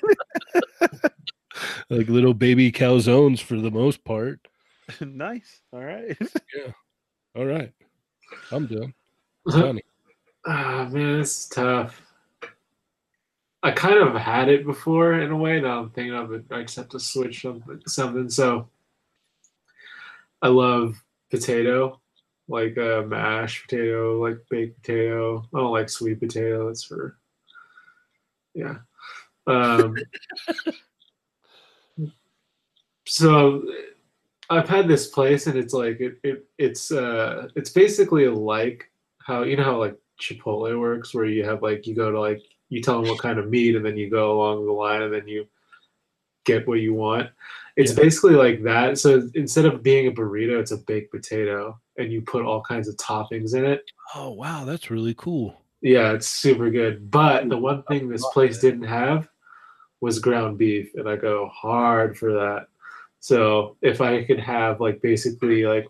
Like little baby calzones for the most part. nice. All right. yeah. All right. I'm done. Johnny. Ah man, it's tough. I kind of had it before in a way. Now I'm thinking of it. I just have to switch something. something. So I love potato, like uh, mashed potato, like baked potato. I don't like sweet potato. It's for yeah. Um, so I've had this place, and it's like it, it it's uh it's basically like how you know how like Chipotle works, where you have like you go to like you tell them what kind of meat, and then you go along the line, and then you get what you want. It's Yeah. basically like that. So instead of being a burrito, it's a baked potato, and you put all kinds of toppings in it. Oh wow, that's really cool. Yeah, it's super good. But the one thing this place that. didn't have was ground beef, and I go hard for that. So if I could have like basically like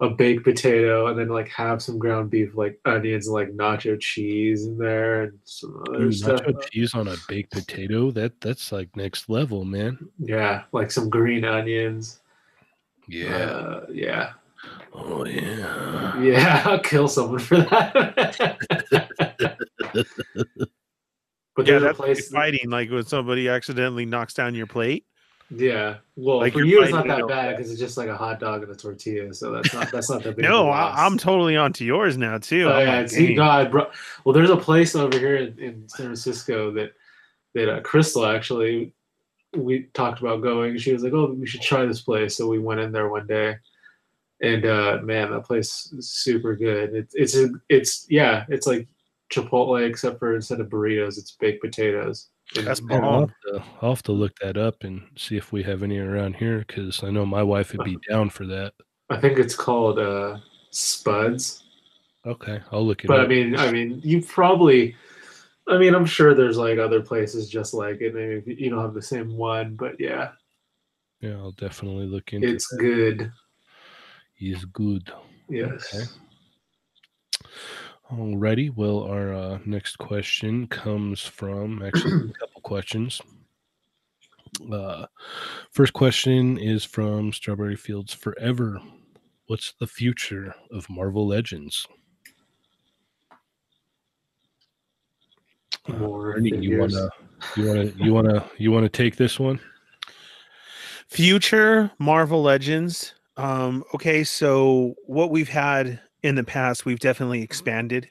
a baked potato and then like have some ground beef, like onions and like nacho cheese in there and some other Ooh, stuff. nacho cheese on a baked potato. That that's like next level, man. Yeah, like some green onions. Yeah. Uh, yeah. oh yeah. Yeah, I'll kill someone for that. But Yeah, there's a that's place. fighting like when somebody accidentally knocks down your plate. Yeah. Well, Like, for you're it's not that bad because it's just like a hot dog and a tortilla. So that's not that's not that big. No, a I. I'm totally onto yours now too. Oh, yeah, see, I brought. Well, there's a place over here in, in San Francisco that that uh, Crystal actually we talked about going. She was like, "Oh, we should try this place." So we went in there one day, and uh, man, that place is super good. It's it's it's yeah, it's like Chipotle except for instead of burritos, it's baked potatoes. That's Yeah, I'll, have to, I'll have to look that up and see if we have any around here because I know my wife would be down for that. I think it's called uh, Spuds. Okay, I'll look it But up. I mean, I mean, you probably. I mean, I'm sure there's like other places just like it. Maybe you don't have the same one, but yeah, yeah, I'll definitely look into it's that. good. It's good. Yes. Alrighty. Well, our uh, next question comes from actually a couple questions. Uh, first question is from Strawberry Fields Forever. What's the future of Marvel Legends? Uh, Ernie, you wanna, you wanna, you wanna, you wanna take this one? Future Marvel Legends. Um, okay, so what we've had in the past, we've definitely expanded.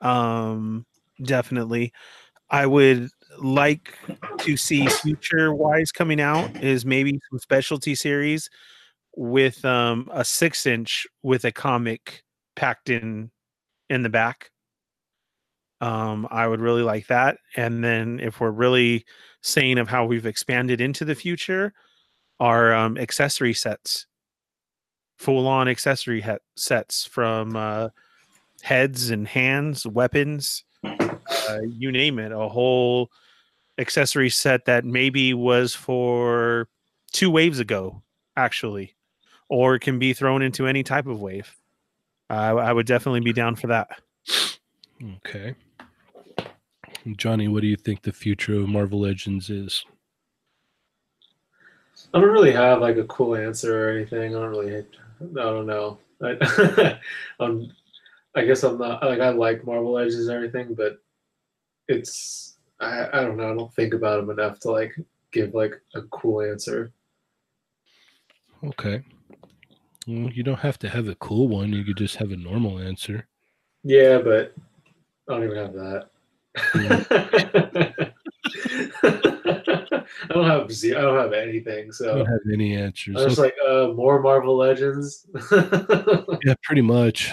Um, definitely. I would like to see future wise coming out is maybe some specialty series with um a six inch with a comic packed in in the back. Um, I would really like that. And then if we're really saying of how we've expanded into the future, are um, accessory sets, full on accessory he- sets from uh, heads and hands, weapons, uh, you name it. A whole accessory set that maybe was for two waves ago, actually, or it can be thrown into any type of wave. I I would definitely be down for that. Okay. Johnny, what do you think the future of Marvel Legends is? I don't really have like a cool answer or anything. I don't really. I don't know. I, um, I guess I'm not like I like Marvel Legends and everything, but it's I, I don't know. I don't think about them enough to like give like a cool answer. Okay. Well, you don't have to have a cool one. You could just have a normal answer. Yeah, but I don't even have that. I don't have ze- I don't have anything. So I don't have any answers. I was Okay. like, uh, more Marvel Legends. Yeah, pretty much.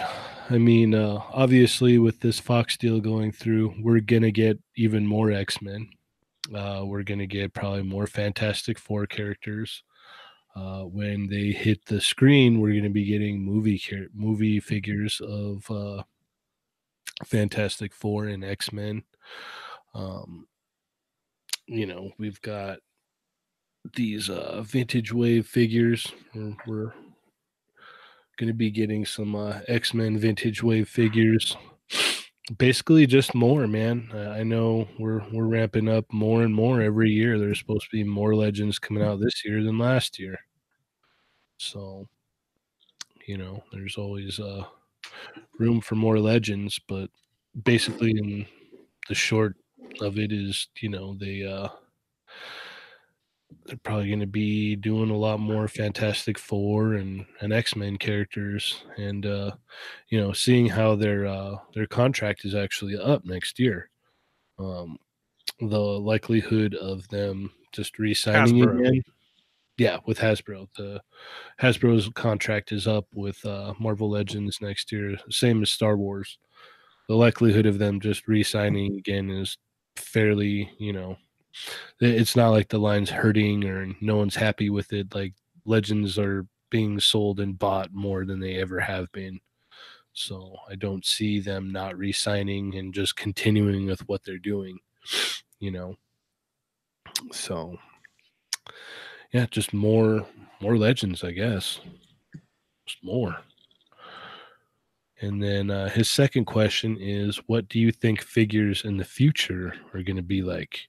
I mean, uh, obviously, with this Fox deal going through, we're gonna get even more X Men. Uh, we're gonna get probably more Fantastic Four characters. Uh, when they hit the screen, we're gonna be getting movie char- movie figures of uh, Fantastic Four and X Men. Um, you know, we've got these uh, vintage wave figures. We're, we're going to be getting some uh, X Men vintage wave figures. Basically, just more, man. I know we're we're ramping up more and more every year. There's supposed to be more legends coming out this year than last year. So, you know, there's always uh, room for more legends, but basically, in the short of it is, you know, they uh, they're probably going to be doing a lot more Fantastic Four and, and X Men characters, and uh, you know, seeing how their uh, their contract is actually up next year, um, the likelihood of them just re-signing Hasbro. again, yeah, with Hasbro, the Hasbro's contract is up with uh, Marvel Legends next year, same as Star Wars. The likelihood of them just re-signing again is fairly, you know, it's not like the line's hurting or no one's happy with it. Like legends are being sold and bought more than they ever have been. So I don't see them not re-signing and just continuing with what they're doing, you know. So yeah, just more more legends, I guess. Just more. And then uh, his second question is, what do you think figures in the future are going to be like?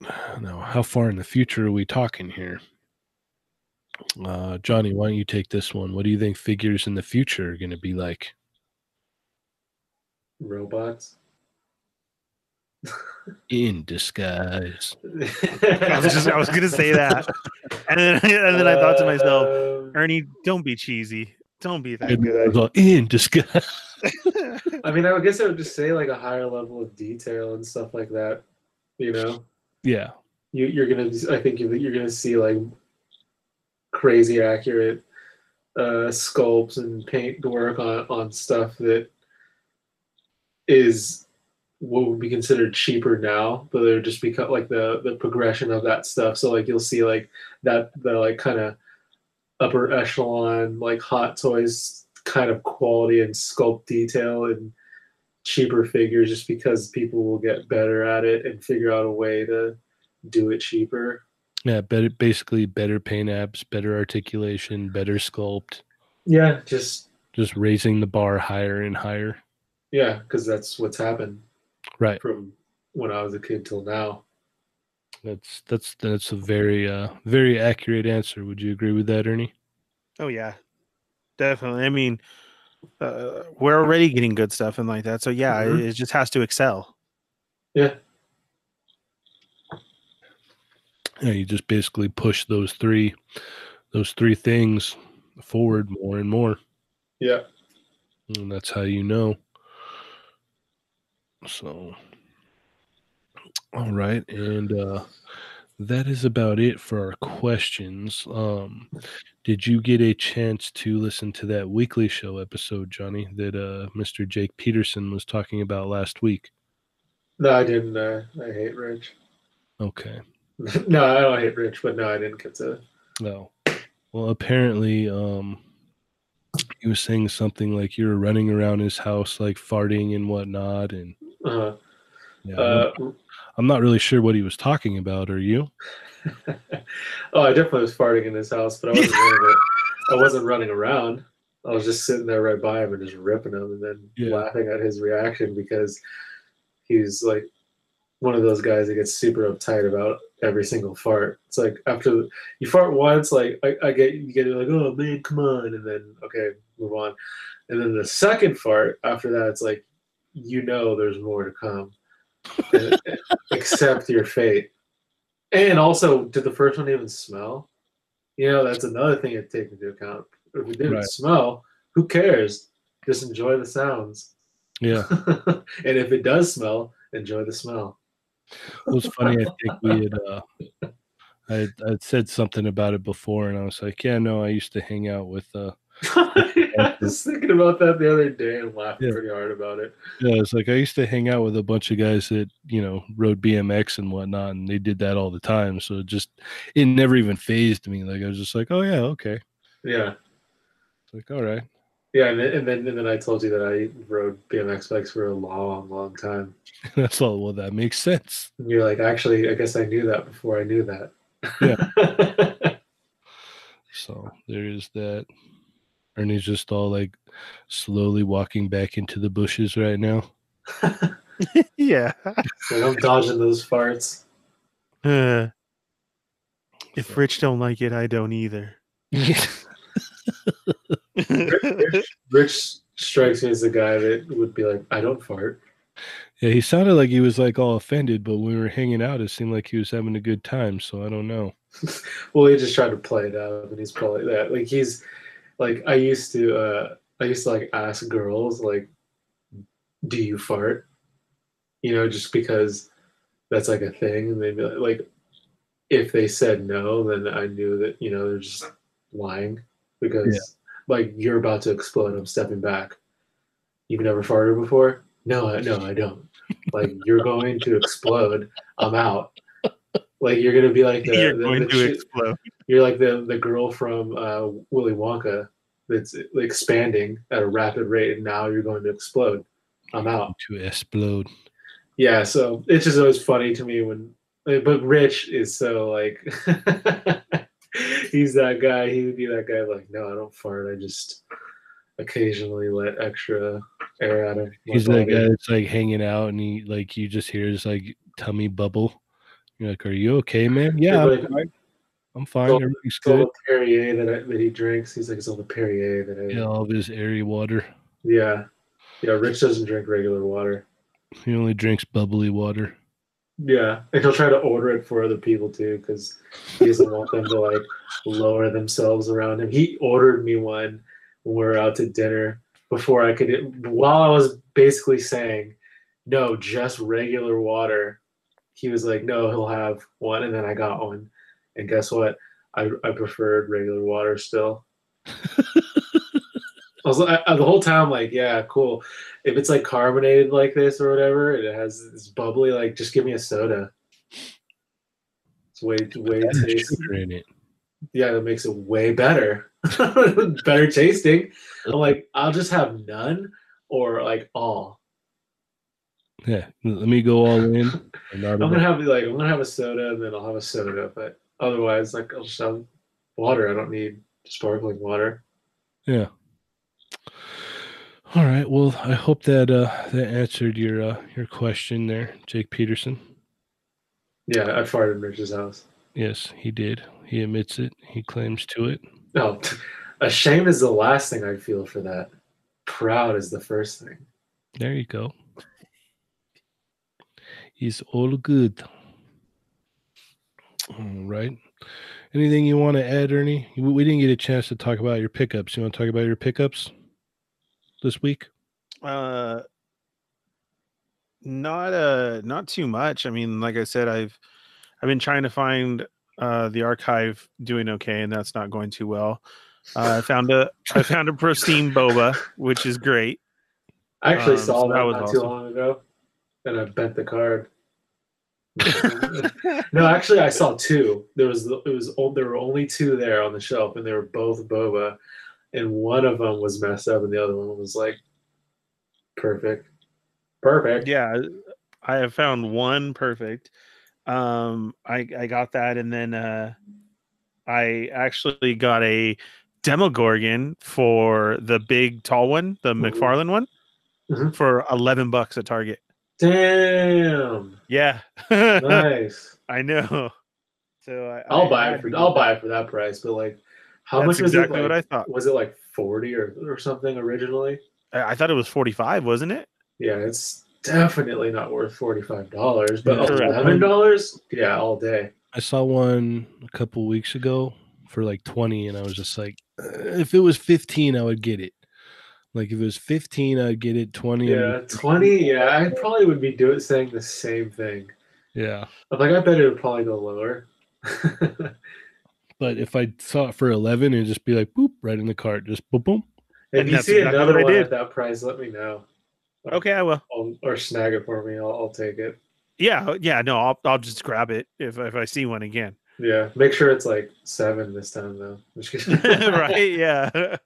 Now, how far in the future are we talking here? Uh, Johnny, why don't you take this one? What do you think figures in the future are going to be like? Robots. In disguise. I was just I was gonna say that, and then and then I thought to myself, Um, Ernie, don't be cheesy. Don't be that I good. all, in disguise. I mean, I guess I would just say like a higher level of detail and stuff like that. You know, yeah. you, you're gonna. I think you- you're gonna see like crazy accurate uh, sculpts and paint work on on stuff that is what would be considered cheaper now, but they're just become like the the progression of that stuff. So like you'll see like that the like kind of upper echelon like hot toys kind of quality and sculpt detail and cheaper figures just because people will get better at it and figure out a way to do it cheaper. Yeah, better basically better paint apps, better articulation, better sculpt, Yeah, just just raising the bar higher and higher. yeah, because that's what's happened Right. from when I was a kid till now. That's that's that's a very uh very accurate answer. Would you agree with that, Ernie? Oh yeah, definitely. I mean, uh, we're already getting good stuff and like that. So yeah, Mhm. it, it just has to excel. Yeah, Yeah, you just basically push those three those three things forward more and more. yeah. And that's how you know. So all right, and uh that is about it for our questions. Um did you get a chance to listen to that weekly show episode, Johnny, that uh Mr. Jake Peterson was talking about last week? No, I didn't. Uh, I hate Rich. Okay. no, I don't hate Rich, but no, I didn't get to. No. Well, apparently, um, he was saying something like you were running around his house, like farting and whatnot, and Uh, yeah, uh, I'm not really sure what he was talking about. Are you? oh, I definitely was farting in his house, but I wasn't running. I wasn't running around. I was just sitting there right by him and just ripping him, and then Yeah. laughing at his reaction because he's like one of those guys that gets super uptight about every single fart. It's like after you fart once, like I, I get you get like, oh man, come on, and then okay, move on, and then the second fart after that, it's like you know there's more to come. Accept your fate. And also, did the first one even smell? You know, that's another thing to take into account. If it didn't Right. smell, who cares? Just enjoy the sounds. Yeah. and if it does smell, enjoy the smell. It was funny. I think we had, uh, I I'd said something about it before, and I was like, yeah, no, I used to hang out with, uh, I was thinking about that the other day and laughing Yeah. pretty hard about it. yeah, it's like I used to hang out with a bunch of guys that, you know, rode BMX and whatnot, and they did that all the time. So it just, it never even phased me. Like, I was just like, oh, yeah, okay. Yeah. It's like, all right. Yeah, and then, and then and then I told you that I rode BMX bikes for a long, long time. That's all. Well, that makes sense. And you're like, actually, I guess I knew that before I knew that. Yeah. So there is that. Ernie's just all like slowly walking back into the bushes right now. yeah. And I'm dodging those farts. Uh, if Rich don't like it, I don't either. Rich, Rich strikes me as the guy that would be like, I don't fart. Yeah, he sounded like he was like all offended, but when we were hanging out, it seemed like he was having a good time. So I don't know. Well, he just tried to play it out, and he's probably that. Like he's like I used to. uh I used to like ask girls like, "Do you fart?" You know, just because that's like a thing, and they'd be like, like, if they said no, then I knew that you know they're just lying because like you're about to explode. I'm stepping back. You've never farted before? No, I, no, I don't. Like you're going to explode. I'm out. Like you're gonna be like the, You're the- going the to shit- explode. You're like the the girl from uh, Willy Wonka that's expanding at a rapid rate, and now you're going to explode. I'm out. To explode. Yeah, so it's just always funny to me when, but Rich is so like, he's that guy. He would be that guy like, no, I don't fart. I just occasionally let extra air out of. He's that body." guy that's like hanging out, and he like you just hear his like tummy bubble. You're like, "Are you okay, man?" Yeah, like-. I'm fine. So- Everything's It's all good. the Perrier that, I, that he drinks. He's like, it's all the Perrier that I. Yeah, all of his airy water. Yeah. Yeah, Rich doesn't drink regular water. He only drinks bubbly water. Yeah, and he'll try to order it for other people too, because he doesn't want them to like lower themselves around him. He ordered me one when we were out to dinner before I could. While I was basically saying, "No, just regular water," he was like, "No, he'll have one," and then I got one. And guess what? I I preferred regular water still. I was I, the whole time like, yeah, cool. If it's like carbonated like this or whatever, it has this bubbly. Like, just give me a soda. It's way way tasty. sugar in it. Yeah, that makes it way better, better tasting. I'm like, I'll just have none or like all. Yeah, let me go all in. I'm gonna have like I'm gonna have a soda and then I'll have a soda, but otherwise, like I'll just have water. I don't need sparkling water. Yeah. All right. Well, I hope that uh that answered your uh your question there, Jake Peterson. Yeah, I farted in Rich's house. Yes, he did. He admits it. He claims to it. No, ashamed is the last thing I feel for that. Proud is the first thing. There you go. He's all good. All right. Anything you want to add, Ernie? We we didn't get a chance to talk about your pickups. You want to talk about your pickups this week? Uh, not uh, not too much. I mean, like I said, I've I've been trying to find uh the archive doing okay, and that's not going too well. Uh, I found a I found a pristine boba, which is great. I actually Um, saw so that, that was not too long ago, and I bent the card. no, actually, I saw two. There was it was there were only two there on the shelf, and they were both boba, and one of them was messed up, and the other one was like perfect, perfect. yeah, I have found one perfect. Um, I I got that, and then uh, I actually got a Demogorgon for the big tall one, the Mhm. McFarlane one, Mhm. for eleven bucks at Target. Damn, Yeah, nice. I know. So I, I'll I buy it for I'll that. buy it for that price, but like, how much was exactly it? what I thought. Was it like forty or or something originally? I, I thought it was forty five, wasn't it? Yeah, it's definitely not worth forty five dollars, but Yeah. Eleven dollars, yeah, all day. I saw one a couple weeks ago for like 20 and I was just like "Uh, if it was 15 I would get it. Like if it was 15 I'd get it 20 Yeah, twenty. Yeah, I probably would be doing saying the same thing. yeah. I'm like, I bet it would probably go lower. But if I saw it for 11 it'd just be like boop right in the cart just boom boom. if And you see exactly another one did. at that price, let me know. Okay, I will. I'll, or snag it for me. I'll, I'll take it. Yeah, oh, yeah. No, I'll I'll just grab it if if I see one again. Yeah, make sure it's like seven this time though. Right? Yeah.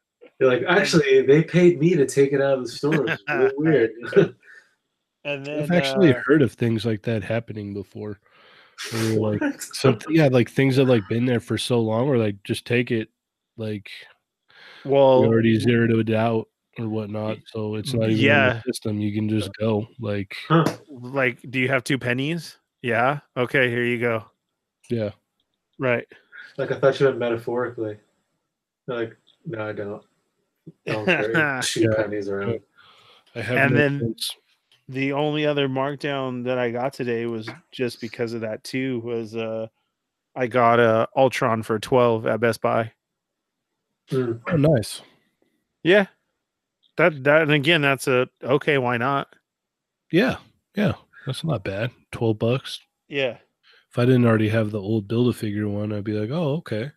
You're like, actually, they paid me to take it out of the store. It's weird. And then I've actually uh, heard of things like that happening before. Where like something yeah, like things have like been there for so long or like just take it like you well, already zeroed it out or whatnot. So it's not even in the system. You can just go. Like Huh. like, do you have two pennies? Yeah. Okay, here you go. yeah. Right. Like I thought you meant metaphorically. Like, no, I don't. I two Yeah. pennies around. I have And no then- sense. the only other markdown that I got today was just because of that too. Was uh, I got a Ultron for twelve at Best Buy. Hmm. Oh nice. Yeah. That that and again, that's a okay. Why not? Yeah, yeah, that's not bad. Twelve bucks. Yeah. If I didn't already have the old build a figure one, I'd be like, oh, okay.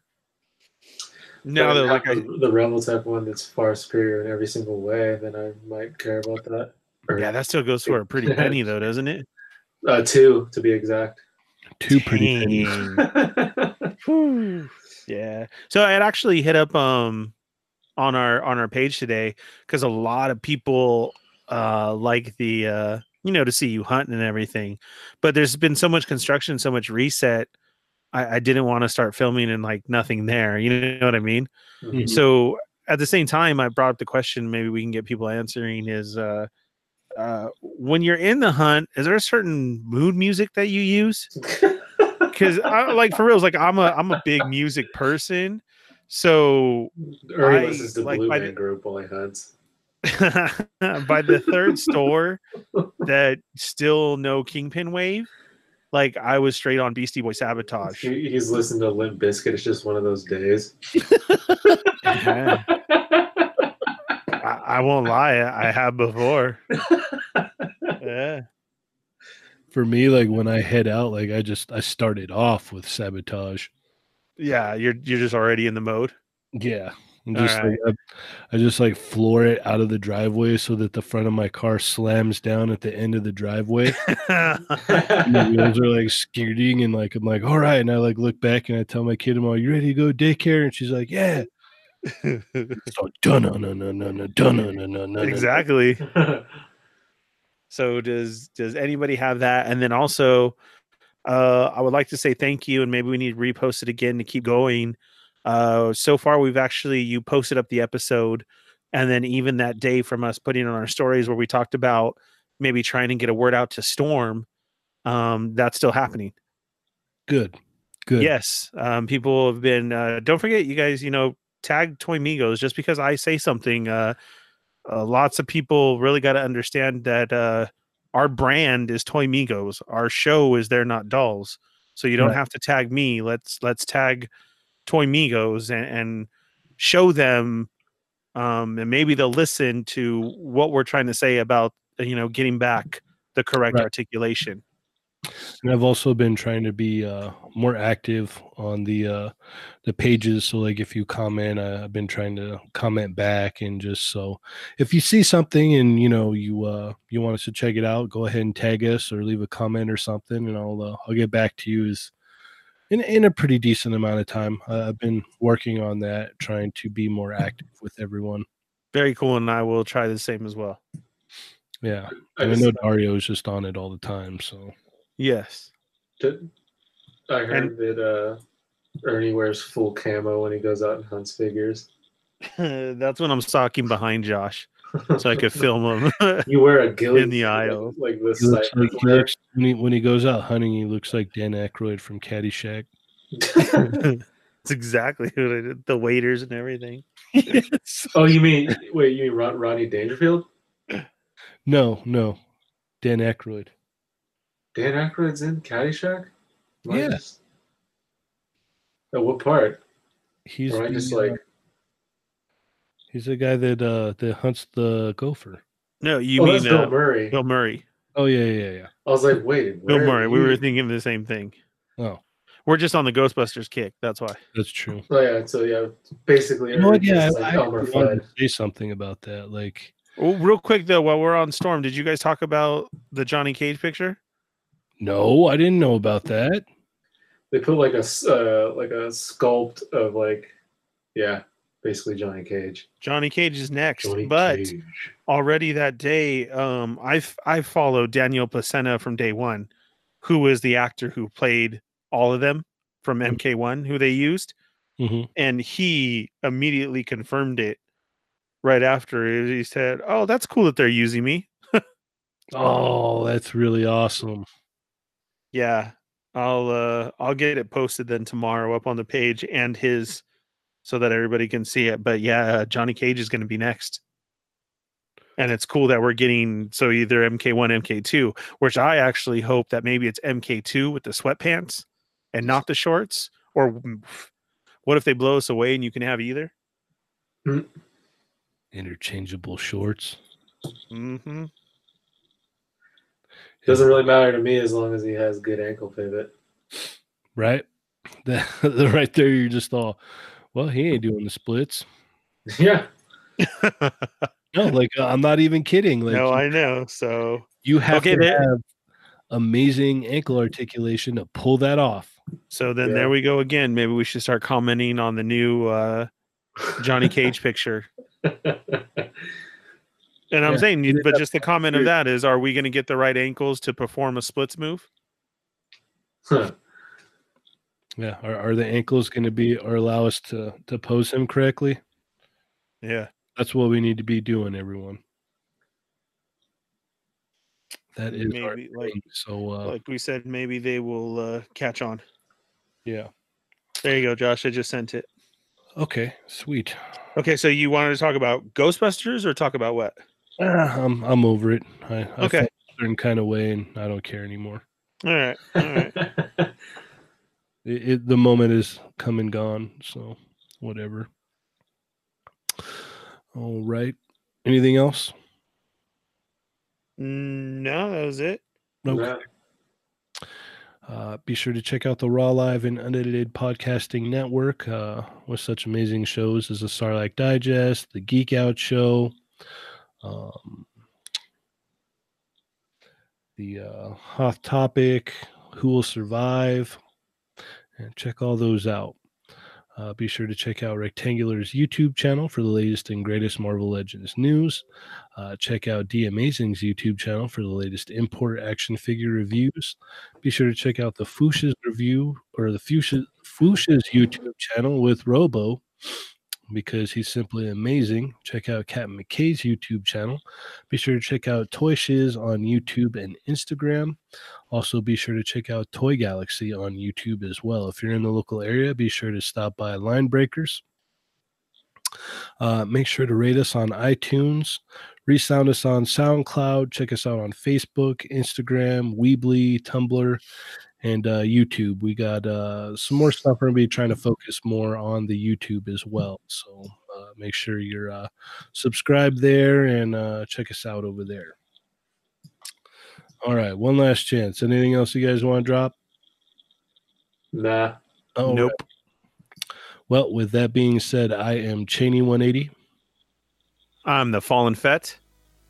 Now If I like I, the, the Revoltech one that's far superior in every single way, then I might care about that. Or, yeah, that still goes for a pretty penny though, doesn't it? uh, two to be exact. Two pretty pennies. Yeah. So I had actually hit up um on our on our page today because a lot of people uh like the uh you know to see you hunting and everything. But there's been so much construction, so much reset. I, I didn't want to start filming and like nothing there. You know what I mean? Mhm. So at the same time, I brought up the question. Maybe we can get people answering. Is uh, uh, when you're in the hunt, is there a certain mood music that you use? Because I like for reals, like I'm a I'm a big music person. So Ernie I- listens to like, Blue by Man the- Group while he hunts. by the third store that still no kingpin wave, like I was straight on Beastie Boy sabotage. He- He's listened to Limp Bizkit. It's just one of those days. Yeah. I, I won't lie, I have before. Yeah. For me, like when I head out, like I just I started off with sabotage. Yeah, you're you're just already in the mode. Yeah. I'm All just like, I, I just like floor it out of the driveway so that the front of my car slams down at the end of the driveway. and the wheels are like skidding and like I'm like, all right. And I like look back and I tell my kid, I'm like, you ready to go daycare? And she's like, Yeah. It's like dun no no no no no dun no no no no. exactly. So does does anybody have that? And then also, uh, I would like to say thank you, and maybe we need to repost it again to keep going. Uh, so far, we've actually you posted up the episode, and then even that day from us putting on our stories where we talked about maybe trying to get a word out to Storm. Um, that's still happening. Good. Good. Yes, um, people have been. Uh, don't forget, you guys. You know, tag Toy Migos. Just because I say something, uh, uh, lots of people really got to understand that uh, our brand is Toy Migos. Our show is They're Not Dolls. So you don't Right. have to tag me. Let's let's tag Toy Migos and, and show them, um, and maybe they'll listen to what we're trying to say about you know getting back the correct Right. articulation. And I've also been trying to be uh, more active on the uh, the pages. So like if you comment, uh, I've been trying to comment back and just so if you see something and you know you uh, you want us to check it out, go ahead and tag us or leave a comment or something, and I'll uh, I'll get back to you as in in a pretty decent amount of time. Uh, I've been working on that, trying to be more active with everyone. Very cool, and I will try the same as well. Yeah, I, and I know Dario is just on it all the time. So Yes. did- I heard that uh, Ernie wears full camo when he goes out and hunts figures. That's when I'm stalking behind Josh so I could film him. You wear a ghillie In the aisle. like, like he like he looks, when, he, when he goes out hunting, he looks like Dan Aykroyd from Caddyshack. That's exactly what I did. The waiters and everything. yes. oh, you mean wait? You mean Ron, Ronnie Dangerfield? No, no, Dan Aykroyd. Dan Aykroyd's in Caddyshack. Yes. Yeah. At what part? He's Or I the, just like he's the guy that uh that hunts the gopher. No, you oh, mean that's Bill uh, Murray. Bill Murray. Oh yeah, yeah, yeah. I was like, wait, Bill Murray. We were thinking of the same thing. Oh, We're just on the Ghostbusters kick. That's why. that's true. Oh yeah, so yeah, basically, You know? Yeah, everything's I, like I Elmer wanted to say something about that. Like, Oh, real quick though, while we're on Storm, did you guys talk about the Johnny Cage picture? no, I didn't know about that. They put like a s- uh, like a sculpt of like, yeah, basically Johnny Cage. Johnny Cage is next, Johnny but Cage. already that day, um, I've I've followed Daniel Pesina from day one, who is the actor who played all of them from MK1, who they used, hmm and he immediately confirmed it right after. He said, "Oh, that's cool that they're using me." Oh, that's really awesome. Yeah, I'll uh I'll get it posted then tomorrow up on the page and his, so that everybody can see it. But yeah, uh, Johnny Cage is going to be next. And it's cool that we're getting so either MK1, MK2, which I actually hope that maybe it's MK2 with the sweatpants and not the shorts. Or what if they blow us away and you can have either? Interchangeable shorts. Mm-hmm. Doesn't really matter to me as long as he has good ankle pivot. right? The right there, you're just all, well, he ain't doing the splits. yeah, No, like uh, I'm not even kidding. Like no, I know. So you have Okay, to there- have amazing ankle articulation to pull that off. so then Yeah. there we go again. Maybe we should start commenting on the new uh Johnny Cage picture. And I'm Yeah, saying, you- but just the comment of that is, are we going to get the right ankles to perform a splits move? Huh. Yeah, are, are the ankles going to be or allow us to to pose him correctly? Yeah, That's what we need to be doing, everyone. That is our maybe like thing. so. Uh, like we said, maybe they will uh, catch on. yeah. There you go, Josh. I just sent it. Okay. Sweet. Okay, so you wanted to talk about Ghostbusters or talk about what? Ah, I'm I'm over it. I, I Okay. a certain kind of way, and I don't care anymore. All right. All right. It, it, the moment is come and gone, so whatever. All right. Anything else? No, that was it. Okay. Yeah. Uh, be sure to check out the Raw Live and Unedited Podcasting Network uh, with such amazing shows as the Sarlacc Digest, the Geek Out Show, um, the uh, Hot Topic, Who Will Survive, and check all those out. Uh, be sure to check out Rectangular's YouTube channel for the latest and greatest Marvel Legends news. Uh, check out D Amazing's YouTube channel for the latest import action figure reviews. Be sure to check out the Fwoosh's review or the Fwoosh, Fwoosh's YouTube channel with Robo because he's simply amazing. Check out Captain McKay's YouTube channel. Be sure to check out Toy Shiz on YouTube and Instagram. Also, be sure to check out Toy Galaxy on YouTube as well. If you're in the local area, be sure to stop by Line Breakers. Uh, make sure to rate us on iTunes, resound us on SoundCloud, check us out on Facebook, Instagram, Weebly, Tumblr, and uh, YouTube. We got uh, some more stuff. We're gonna be trying to focus more on the YouTube as well. So uh, make sure you're uh, subscribed there and uh, check us out over there. All right, one last chance. Anything else you guys want to drop? Nah. Oh, nope. Well, with that being said, I am Cheney 180. I'm the Fallen Fett.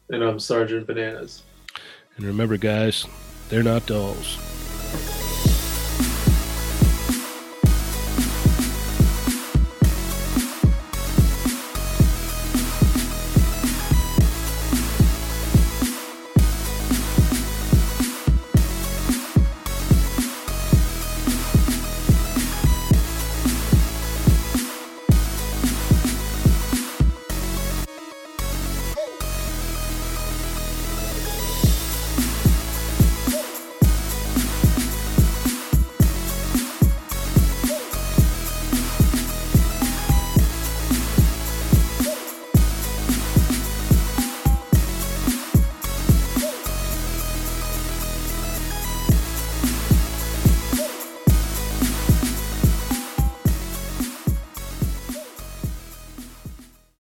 And I'm Sergeant Bananas. And remember, guys, they're not dolls.